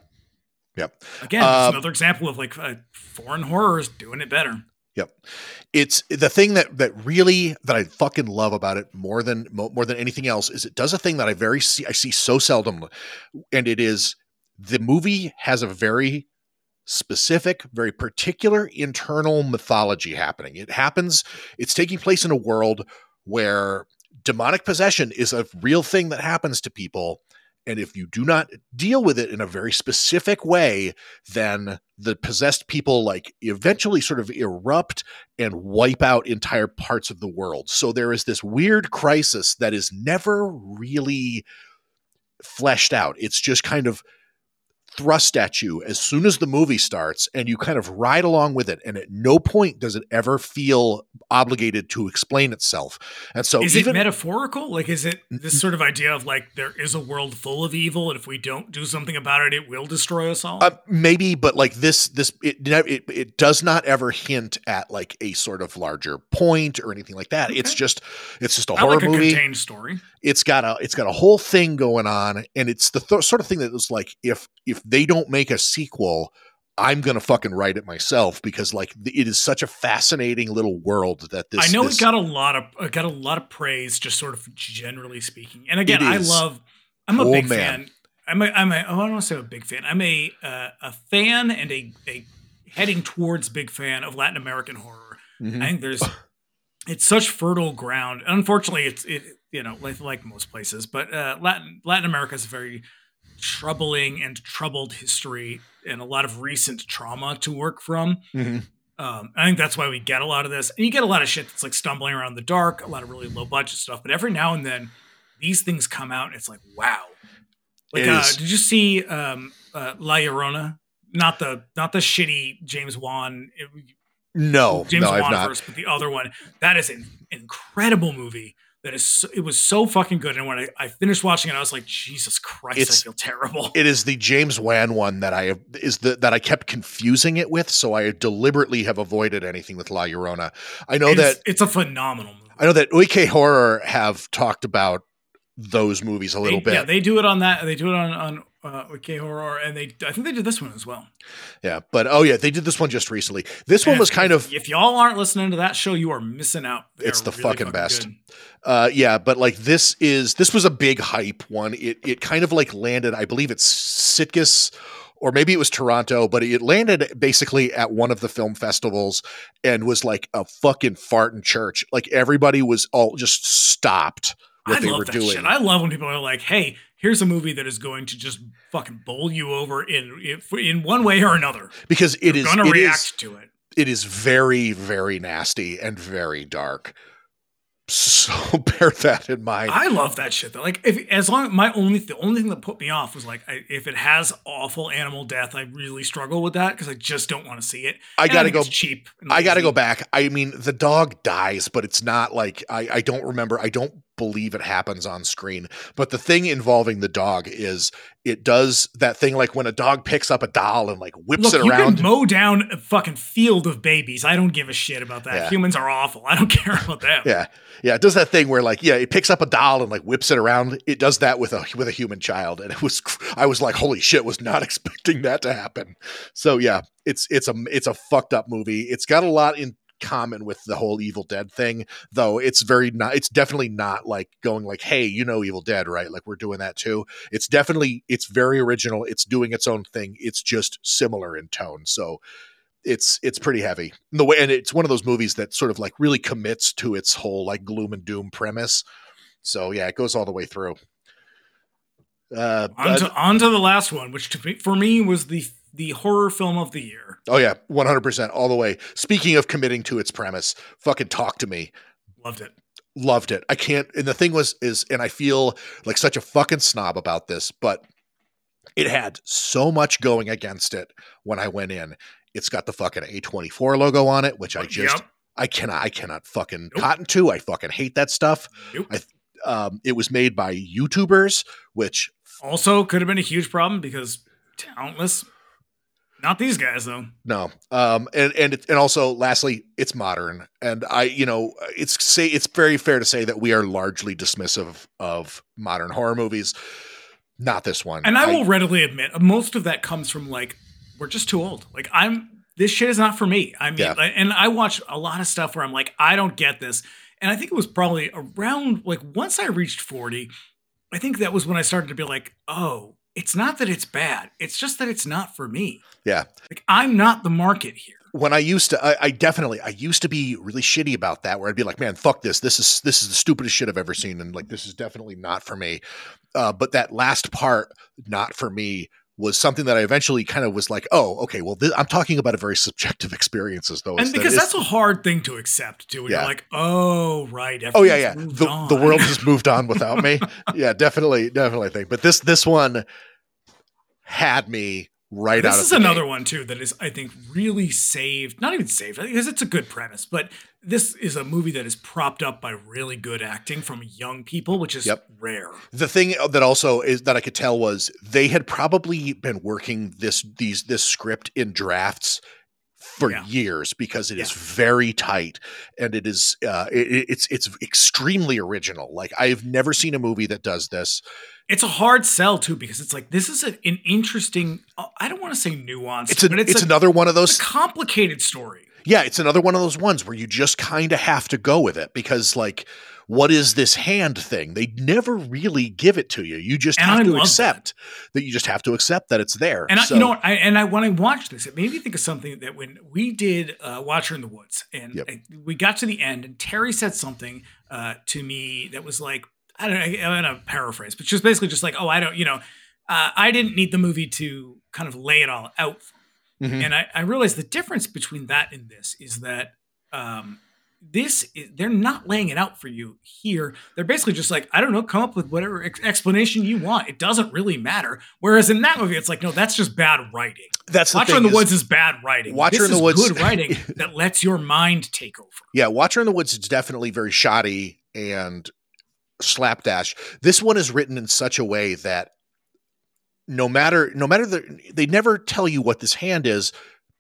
Yep. Again, it's Um, another example of like uh, foreign horrors doing it better. Yep. It's the thing that that really that I fucking love about it more than more than anything else is it does a thing that I very see I see so seldom and it is the movie has a very specific, very particular internal mythology happening. It happens it's taking place in a world where demonic possession is a real thing that happens to people and if you do not deal with it in a very specific way then the possessed people like eventually sort of erupt and wipe out entire parts of the world. So there is this weird crisis that is never really fleshed out. It's just kind of thrust at you as soon as the movie starts and you kind of ride along with it and at no point does it ever feel obligated to explain itself. And so is even it metaphorical? Like is it this sort of idea of like there is a world full of evil and if we don't do something about it it will destroy us all? Uh, maybe but like this this it, it it does not ever hint at like a sort of larger point or anything like that. Okay. it's just it's just a I horror like a movie. contained story. It's got a it's got a whole thing going on and it's the th- sort of thing that was like if if they don't make a sequel i'm gonna fucking write it myself because like it is such a fascinating little world that this I know this, it got a lot of it got a lot of praise, just sort of generally speaking. And again, I love. I'm a Oh, big man. fan. I'm a. I'm a. Oh, I don't want to say a big fan. I'm a uh, a fan and a a heading towards big fan of Latin American horror. Mhm. I think there's it's such fertile ground. Unfortunately, it's it you know like like most places, but uh, Latin Latin America is a very troubling and troubled history and a lot of recent trauma to work from. Mhm. Um, I think that's why we get a lot of this, and you get a lot of shit that's like stumbling around in the dark, a lot of really low budget stuff. But every now and then, these things come out, and it's like, wow. Like, uh, did you see um, uh, La Llorona? Not the not the shitty James Wan it- no James no i've Wan not first, but the other one. That is an incredible movie. That is, so, it was so fucking good. And when I, I finished watching it, I was like, Jesus Christ, It's- I feel terrible. it is the James Wan one that I have is the that I kept confusing it with, so I deliberately have avoided anything with La Llorona. I know It that is- it's a phenomenal movie. I know that OK Horror have talked about those movies a little They- bit. Yeah, they do it on that. They do it on on uh, OK Horror, and they I think they did this one as well. Yeah, but oh yeah, they did this one just recently. This one And was if- kind of If y'all aren't listening to that show, you are missing out. They It's the really fucking best. good. uh yeah, but like this is this was a big hype one. It it kind of like landed, I believe it's Sitges or maybe it was Toronto, but it landed basically at one of the film festivals and was like a fucking fart in church. Like everybody was all just stopped what I they love were that doing. shit. I love when people are like, "Hey, here's a movie that is going to just fucking bowl you over in in, one way or another. because it is gonna it react is to it." it is very very nasty and very dark. So (laughs) bear that in mind. I love that shit. Though. Like, if as long my only the only thing that put me off was like, I, if it has awful animal death, I really struggle with that because I just don't want to see it. I And gotta think go. cheap. I got to go back. I mean, the dog dies, but it's not like I, I don't remember. I don't believe it happens on screen. But the thing involving the dog is it does that thing like when a dog picks up a doll and like whips Look, it you around. can mow down a fucking field of babies. I don't give a shit about that. Yeah. Humans are awful. I don't (laughs) care about them. yeah, yeah. It does that thing where like yeah, it picks up a doll and like whips it around. It does that with a with a human child, and it was I was like, holy shit, was not (laughs) expecting that to happen. So yeah, it's it's a it's a fucked up movie. It's got a lot in common with the whole Evil Dead thing, though it's very not. It's definitely not like going like, hey, you know Evil Dead, right? Like we're doing that too. It's definitely it's very original. It's doing its own thing. It's just similar in tone. So it's it's pretty heavy the way and it's one of those movies that sort of like really commits to its whole like gloom and doom premise so yeah it goes all the way through uh, On to, uh, on to the last one, which to me, for me was the the horror film of the year. oh yeah 100% all the way speaking of committing to its premise fucking talk to me Loved it. loved it i can't and the thing was is and i feel like such a fucking snob about this but it had so much going against it when i went in it's got the fucking a24 logo on it which i just Yep. I cannot, I cannot fucking Nope. cotton to. I fucking hate that stuff. Nope. I, um, it was made by YouTubers, which Also, could have been a huge problem because talentless. Not these guys though. no, um, and and it- and also, lastly, it's modern, and I, you know, it's say it's very fair to say that we are largely dismissive of modern horror movies. Not this one, And I will readily admit, most of that comes from like we're just too old. Like I'm this shit is not for me. I mean, Yeah. and I watch a lot of stuff where I'm like, I don't get this. And I think it was probably around like once I reached 40, I think that was when I started to be like, oh, it's not that it's bad. It's just that it's not for me. Yeah. Like I'm not the market here. when I used to, I, I definitely, I used to be really shitty about that. Where I'd be like, "Man, fuck this. This is this is the stupidest shit I've ever seen," and like, this is definitely not for me. Uh, but that last part, not for me, was something that I eventually kind of was like, "Oh, okay. Well, th- I'm talking about a very subjective experiences, though." And is that because that's a hard thing to accept too. When Yeah. you're like, oh, right. Oh yeah, yeah. The, on. the world has moved on without me. (laughs) yeah, definitely, definitely. Think, but this this one had me right this out of is another gate. one too that is i think really saved not even saved because it's a good premise but this is a movie that is propped up by really good acting from young people which is Yep. rare The thing that also is that I could tell was they had probably been working this these this script in drafts for Yeah. years because it is Yeah. very tight and it is uh, it, it's it's extremely original. Like I've never seen a movie that does this. it's a hard sell too because it's like this is a, an interesting uh, i don't want to say nuance It's a, but it's, it's, a, another one of those complicated story Yeah, it's another one of those ones where you just kind of have to go with it because, like, what is this hand thing? They never really give it to you. You just And have I to accept that. You just have to accept that it's there. And So- I, you know what? I, and I when I watched this, it made me think of something that when we did uh, Watcher in the Woods, and Yep. I- we got to the end, and Terry said something uh, to me that was like, I don't know, I'm gonna paraphrase, but she was basically just like, oh, I don't, you know, uh, I didn't need the movie to kind of lay it all out. Mhm. And I, I realized the difference between that and this is that um, this is, they're not laying it out for you here. They're basically just like, I don't know, come up with whatever ex- explanation you want. It doesn't really matter. Whereas in that movie, it's like, no, that's just bad writing. that's the Watcher thing in the is- Woods is bad writing. Watcher this in the Woods is Woods- good (laughs) writing that lets your mind take over. Yeah, Watcher in the Woods is definitely very shoddy and slapdash. This one is written in such a way that no matter no matter the they never tell you what this hand is,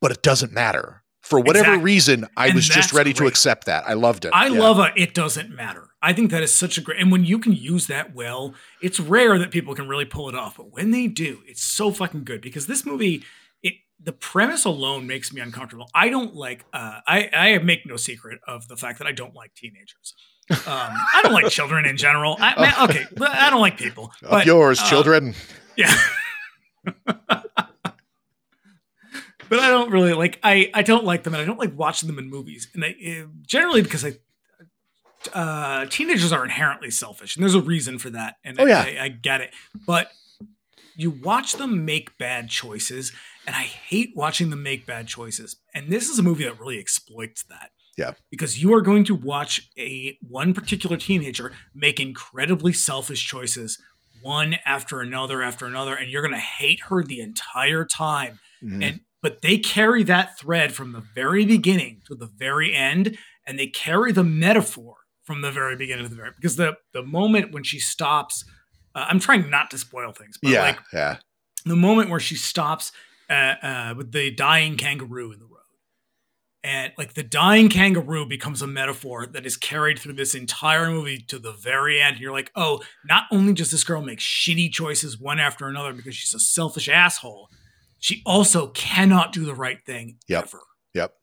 but it doesn't matter. For whatever Exactly. reason, I And was just ready to accept that. I loved it. I Yeah. love a it doesn't matter. I think that is such a great and when you can use that well, it's rare that people can really pull it off. But when they do, it's so fucking good because this movie, it the premise alone makes me uncomfortable. I don't like uh I, I make no secret of the fact that I don't like teenagers. Um, (laughs) I don't like children in general. I, man, okay, I don't like people. But, yours, uh, children. Yeah. (laughs) (laughs) but I don't really like I I don't like them and I don't like watching them in movies. And I uh, generally because I uh teenagers are inherently selfish and there's a reason for that and Oh, I, yeah. I, I get it. But you watch them make bad choices and I hate watching them make bad choices. And this is a movie that really exploits that. Yeah. Because you are going to watch a one particular teenager make incredibly selfish choices one after another after another and you're going to hate her the entire time Mhm. and but they carry that thread from the very beginning to the very end and they carry the metaphor from the very beginning to the very because the the moment when she stops uh, i'm trying not to spoil things but yeah, like yeah. the moment where she stops uh, uh, with the dying kangaroo in the road and like the dying kangaroo becomes a metaphor that is carried through this entire movie to the very end. You're like, oh, not only does this girl make shitty choices one after another because she's a selfish asshole, she also cannot do the right thing Yep. ever. Yep.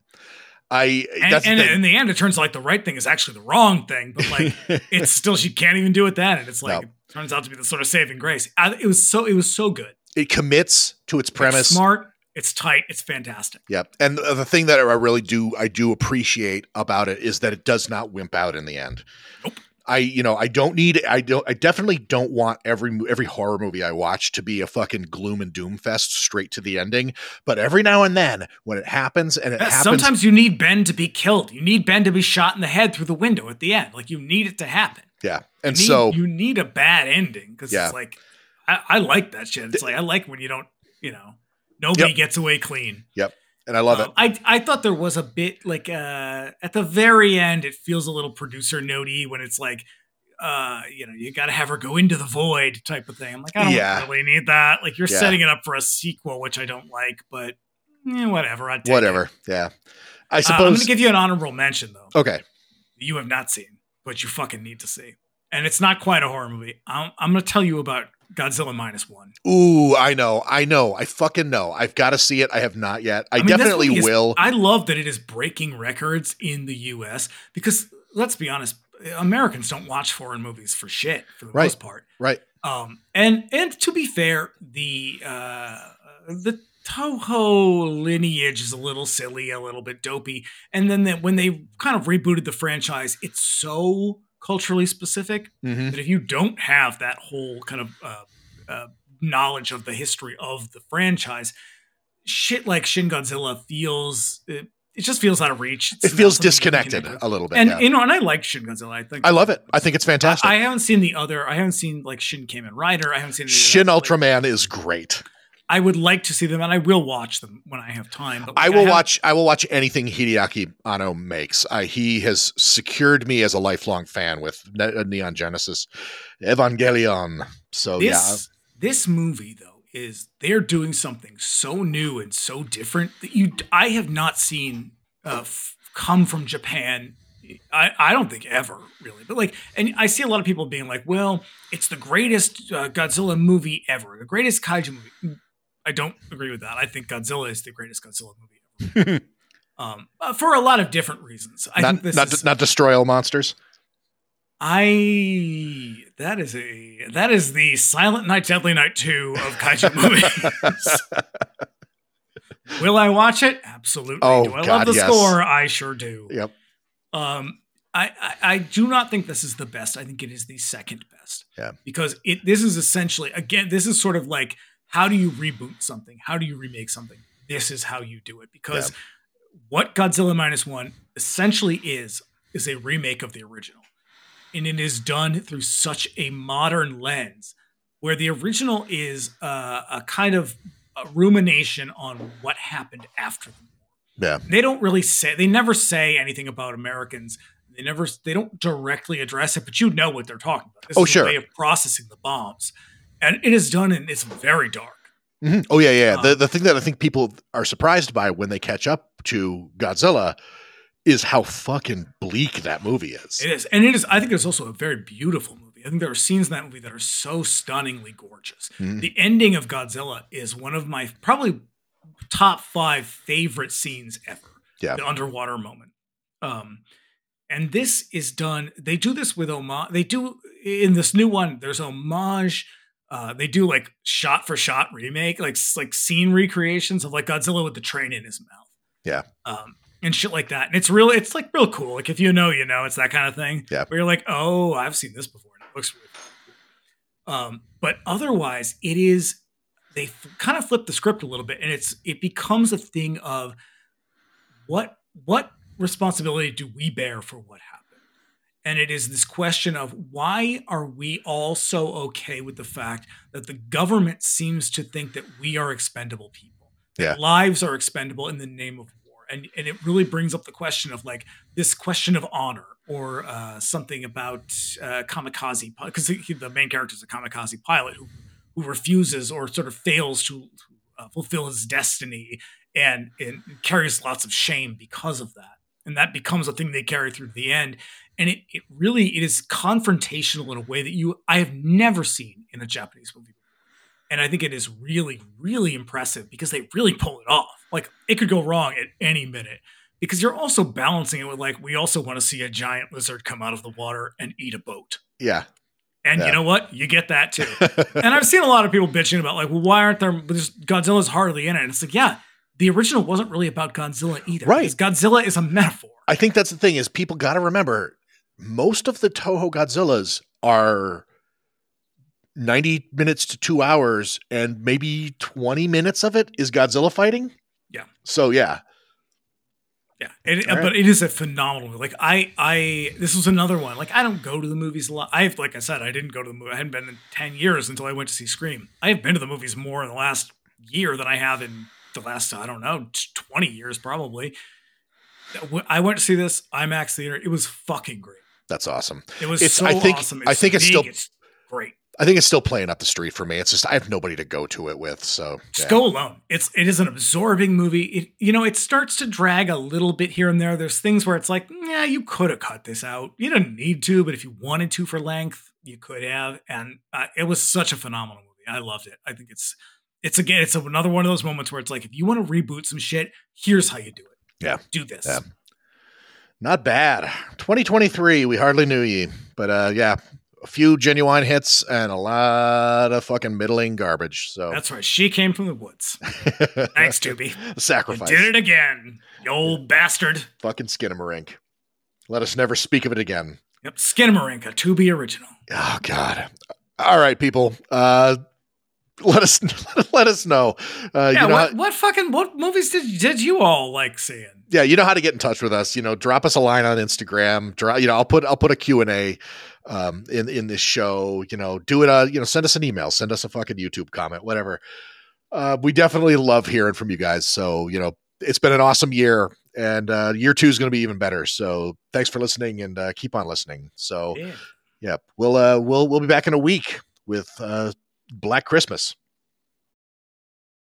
I And, that's the and thing. in the end, it turns out like the right thing is actually the wrong thing, but like (laughs) it's still she can't even do it then, and it's like No. it turns out to be the sort of saving grace. I, it was so it was so good. it commits to its It's premise. smart. It's tight. It's fantastic. Yep. And the the thing that I really do I do appreciate about it is that it does not wimp out in the end. Nope. I you know I don't need I don't I definitely don't want every every horror movie I watch to be a fucking gloom and doom fest straight to the ending. But every now and then when it happens and it Yeah, happens, Sometimes you need Ben to be killed. You need Ben to be shot in the head through the window at the end. Like you need it to happen. yeah. And You need- so you need a bad ending because Yeah. it's like I, I like that shit. It's like I like when you don't, you know, nobody Yep. gets away clean. And I love Um, I I thought there was a bit like uh at the very end it feels a little producer notey when it's like uh you know you got to have her go into the void type of thing. I'm like I don't Yeah. really need that. Like you're Yeah. setting it up for a sequel which I don't like, but eh, whatever. I it. Whatever. Yeah. I Uh, I'm going to give you an honorable mention though. Okay. You have not seen, but you fucking need to see. And it's not quite a horror movie. I'm, I'm going to tell you about Godzilla minus one. Ooh, I know. I know. I fucking know. I've got to see it. I have not yet. I, mean, definitely is- will. I love that it is breaking records in the U.S. because let's be honest, Americans don't watch foreign movies for shit for the Right. most part. right. Um, and and to be fair, the uh, the Toho lineage is a little silly, a little bit dopey, and then that when they kind of rebooted the franchise, it's so culturally specific hmm that if you don't have that whole kind of uh, uh, knowledge of the history of the franchise, shit like Shin Godzilla feels it, it just feels out of reach. It's It feels something you can disconnected a little bit. And yeah. you know, and I like Shin Godzilla. I think I love it. I think it's fantastic. I, I haven't seen the other. I haven't seen like Shin Kamen Rider. I haven't seen Shin Ultraman is great. I would like to see them, and I will watch them when I have time. But I will have- watch. I will watch anything Hideaki Anno makes. Uh, he has secured me as a lifelong fan with Ne- uh, Neon Genesis, Evangelion. So this this movie though is they're doing something so new and so different that you I have not seen uh, f- come from Japan. I, I don't think ever really, but like, and I see a lot of people being like, "Well, it's the greatest uh, Godzilla movie ever, the greatest kaiju movie." I don't agree with that. I think Godzilla is the greatest Godzilla movie ever, (laughs) um, uh, for a lot of different reasons. I not think this not, is, not destroy all monsters. I that is a that is the Silent Night Deadly Night 2 of kaiju (laughs) movies. (laughs) Will I watch it? Absolutely. Oh, do I God, love the yes. score? I sure do. Yep. Um I, I I do not think this is the best. I think it is the second best. Yeah. Because it this is essentially again, this is sort of like how do you reboot something? How do you remake something? This is how you do it. Because what Godzilla minus one essentially is is a remake of the original. And it is done through such a modern lens where the original is uh, a kind of a rumination on what happened after the war. Yeah. They don't really say they never say anything about Americans. They never they don't directly address it, but you know what they're talking about. This Oh, is sure. a way of processing the bombs. And it is done and it's very dark. Mhm. Oh yeah, yeah. the Um, the thing that I think people are surprised by when they catch up to Godzilla is how fucking bleak that movie is. It is, and it is. I think it's also a very beautiful movie. I think there are scenes in that movie that are so stunningly gorgeous. Mhm. The ending of Godzilla is one of my probably top five favorite scenes ever. Yeah. the underwater moment. Um, and this is done. They do this with homage. They do in this new one. There's homage. Uh, they do like shot for shot remake, like like scene recreations of like Godzilla with the train in his mouth. Yeah. Um, and shit like that. And it's real. It's like real cool. Like if you know, you know. It's that kind of thing. Yeah. Where you're like, oh, I've seen this before. And it looks really cool. Um, but otherwise, it is. They f- kind of flip the script a little bit, and it's it becomes a thing of what what responsibility do we bear for what happened? And it is this question of why are we all so okay with the fact that the government seems to think that we are expendable people? Yeah. Lives are expendable in the name of war. And, and it really brings up the question of like this question of honor or uh, something about uh, kamikaze, because the main character is a kamikaze pilot who, who refuses or sort of fails to uh, fulfill his destiny and, and carries lots of shame because of that. And that becomes a thing they carry through to the end. And it, it really it is confrontational in a way that you I have never seen in a Japanese movie. And I think it is really, really impressive because they really pull it off. Like it could go wrong at any minute. Because you're also balancing it with like we also want to see a giant lizard come out of the water and eat a boat. yeah. And Yeah. you know what? You get that too. (laughs) and I've seen a lot of people bitching about like, well, why aren't there? Godzilla's hardly in it. And it's like, yeah, the original wasn't really about Godzilla either. Right. Because Godzilla is a metaphor. I think that's the thing is people got to remember most of the Toho Godzillas are 90 minutes to 2 hours and maybe 20 minutes of it is Godzilla fighting. Yeah. So yeah. Yeah, it, right. but it is a phenomenal. movie. Like I, I this was another one. Like I don't go to the movies a lot. I have, like I said, I didn't go to the movie. I hadn't been in ten years until I went to see Scream. I have been to the movies more in the last year than I have in the last I don't know twenty years probably. I went to see this IMAX theater. It was fucking great. That's awesome. It was It's- so I think- awesome. I think it's still- it's great. I think it's still playing up the street for me. It's just I have nobody to go to it with, so Just yeah. go alone. It's it is an absorbing movie. It you know it starts to drag a little bit here and there. There's things where it's like, yeah, you could have cut this out. You didn't need to, but if you wanted to for length, you could have. And uh, it was such a phenomenal movie. I loved it. I think it's it's again it's another one of those moments where it's like if you want to reboot some shit, here's how you do it. Yeah. do this. Yeah. Not bad. 2023, we hardly knew ye. But uh yeah, a few genuine hits and a lot of fucking middling garbage. So That's right. She came from the woods. (laughs) Thanks, Doobie. You Sacrifice. did it again, you old bastard. Fucking Skinamarink. Let us never speak of it again. Yep, Skinamarinka, to be original. Oh God. All right, people. Uh let us (laughs) let us know. Uh yeah, you know what, how, what fucking what movies did did you all like seeing? yeah, you know how to get in touch with us. You know, drop us a line on Instagram. Drop, you know, I'll put I'll put a Q and A um, in in this show. You know, do it. Uh, you know, send us an email. Send us a fucking YouTube comment. Whatever. Uh, we definitely love hearing from you guys. So you know, it's been an awesome year, and uh, year two is going to be even better. So thanks for listening, and uh, keep on listening. So, yeah, yeah we'll uh, we'll we'll be back in a week with uh, Black Christmas.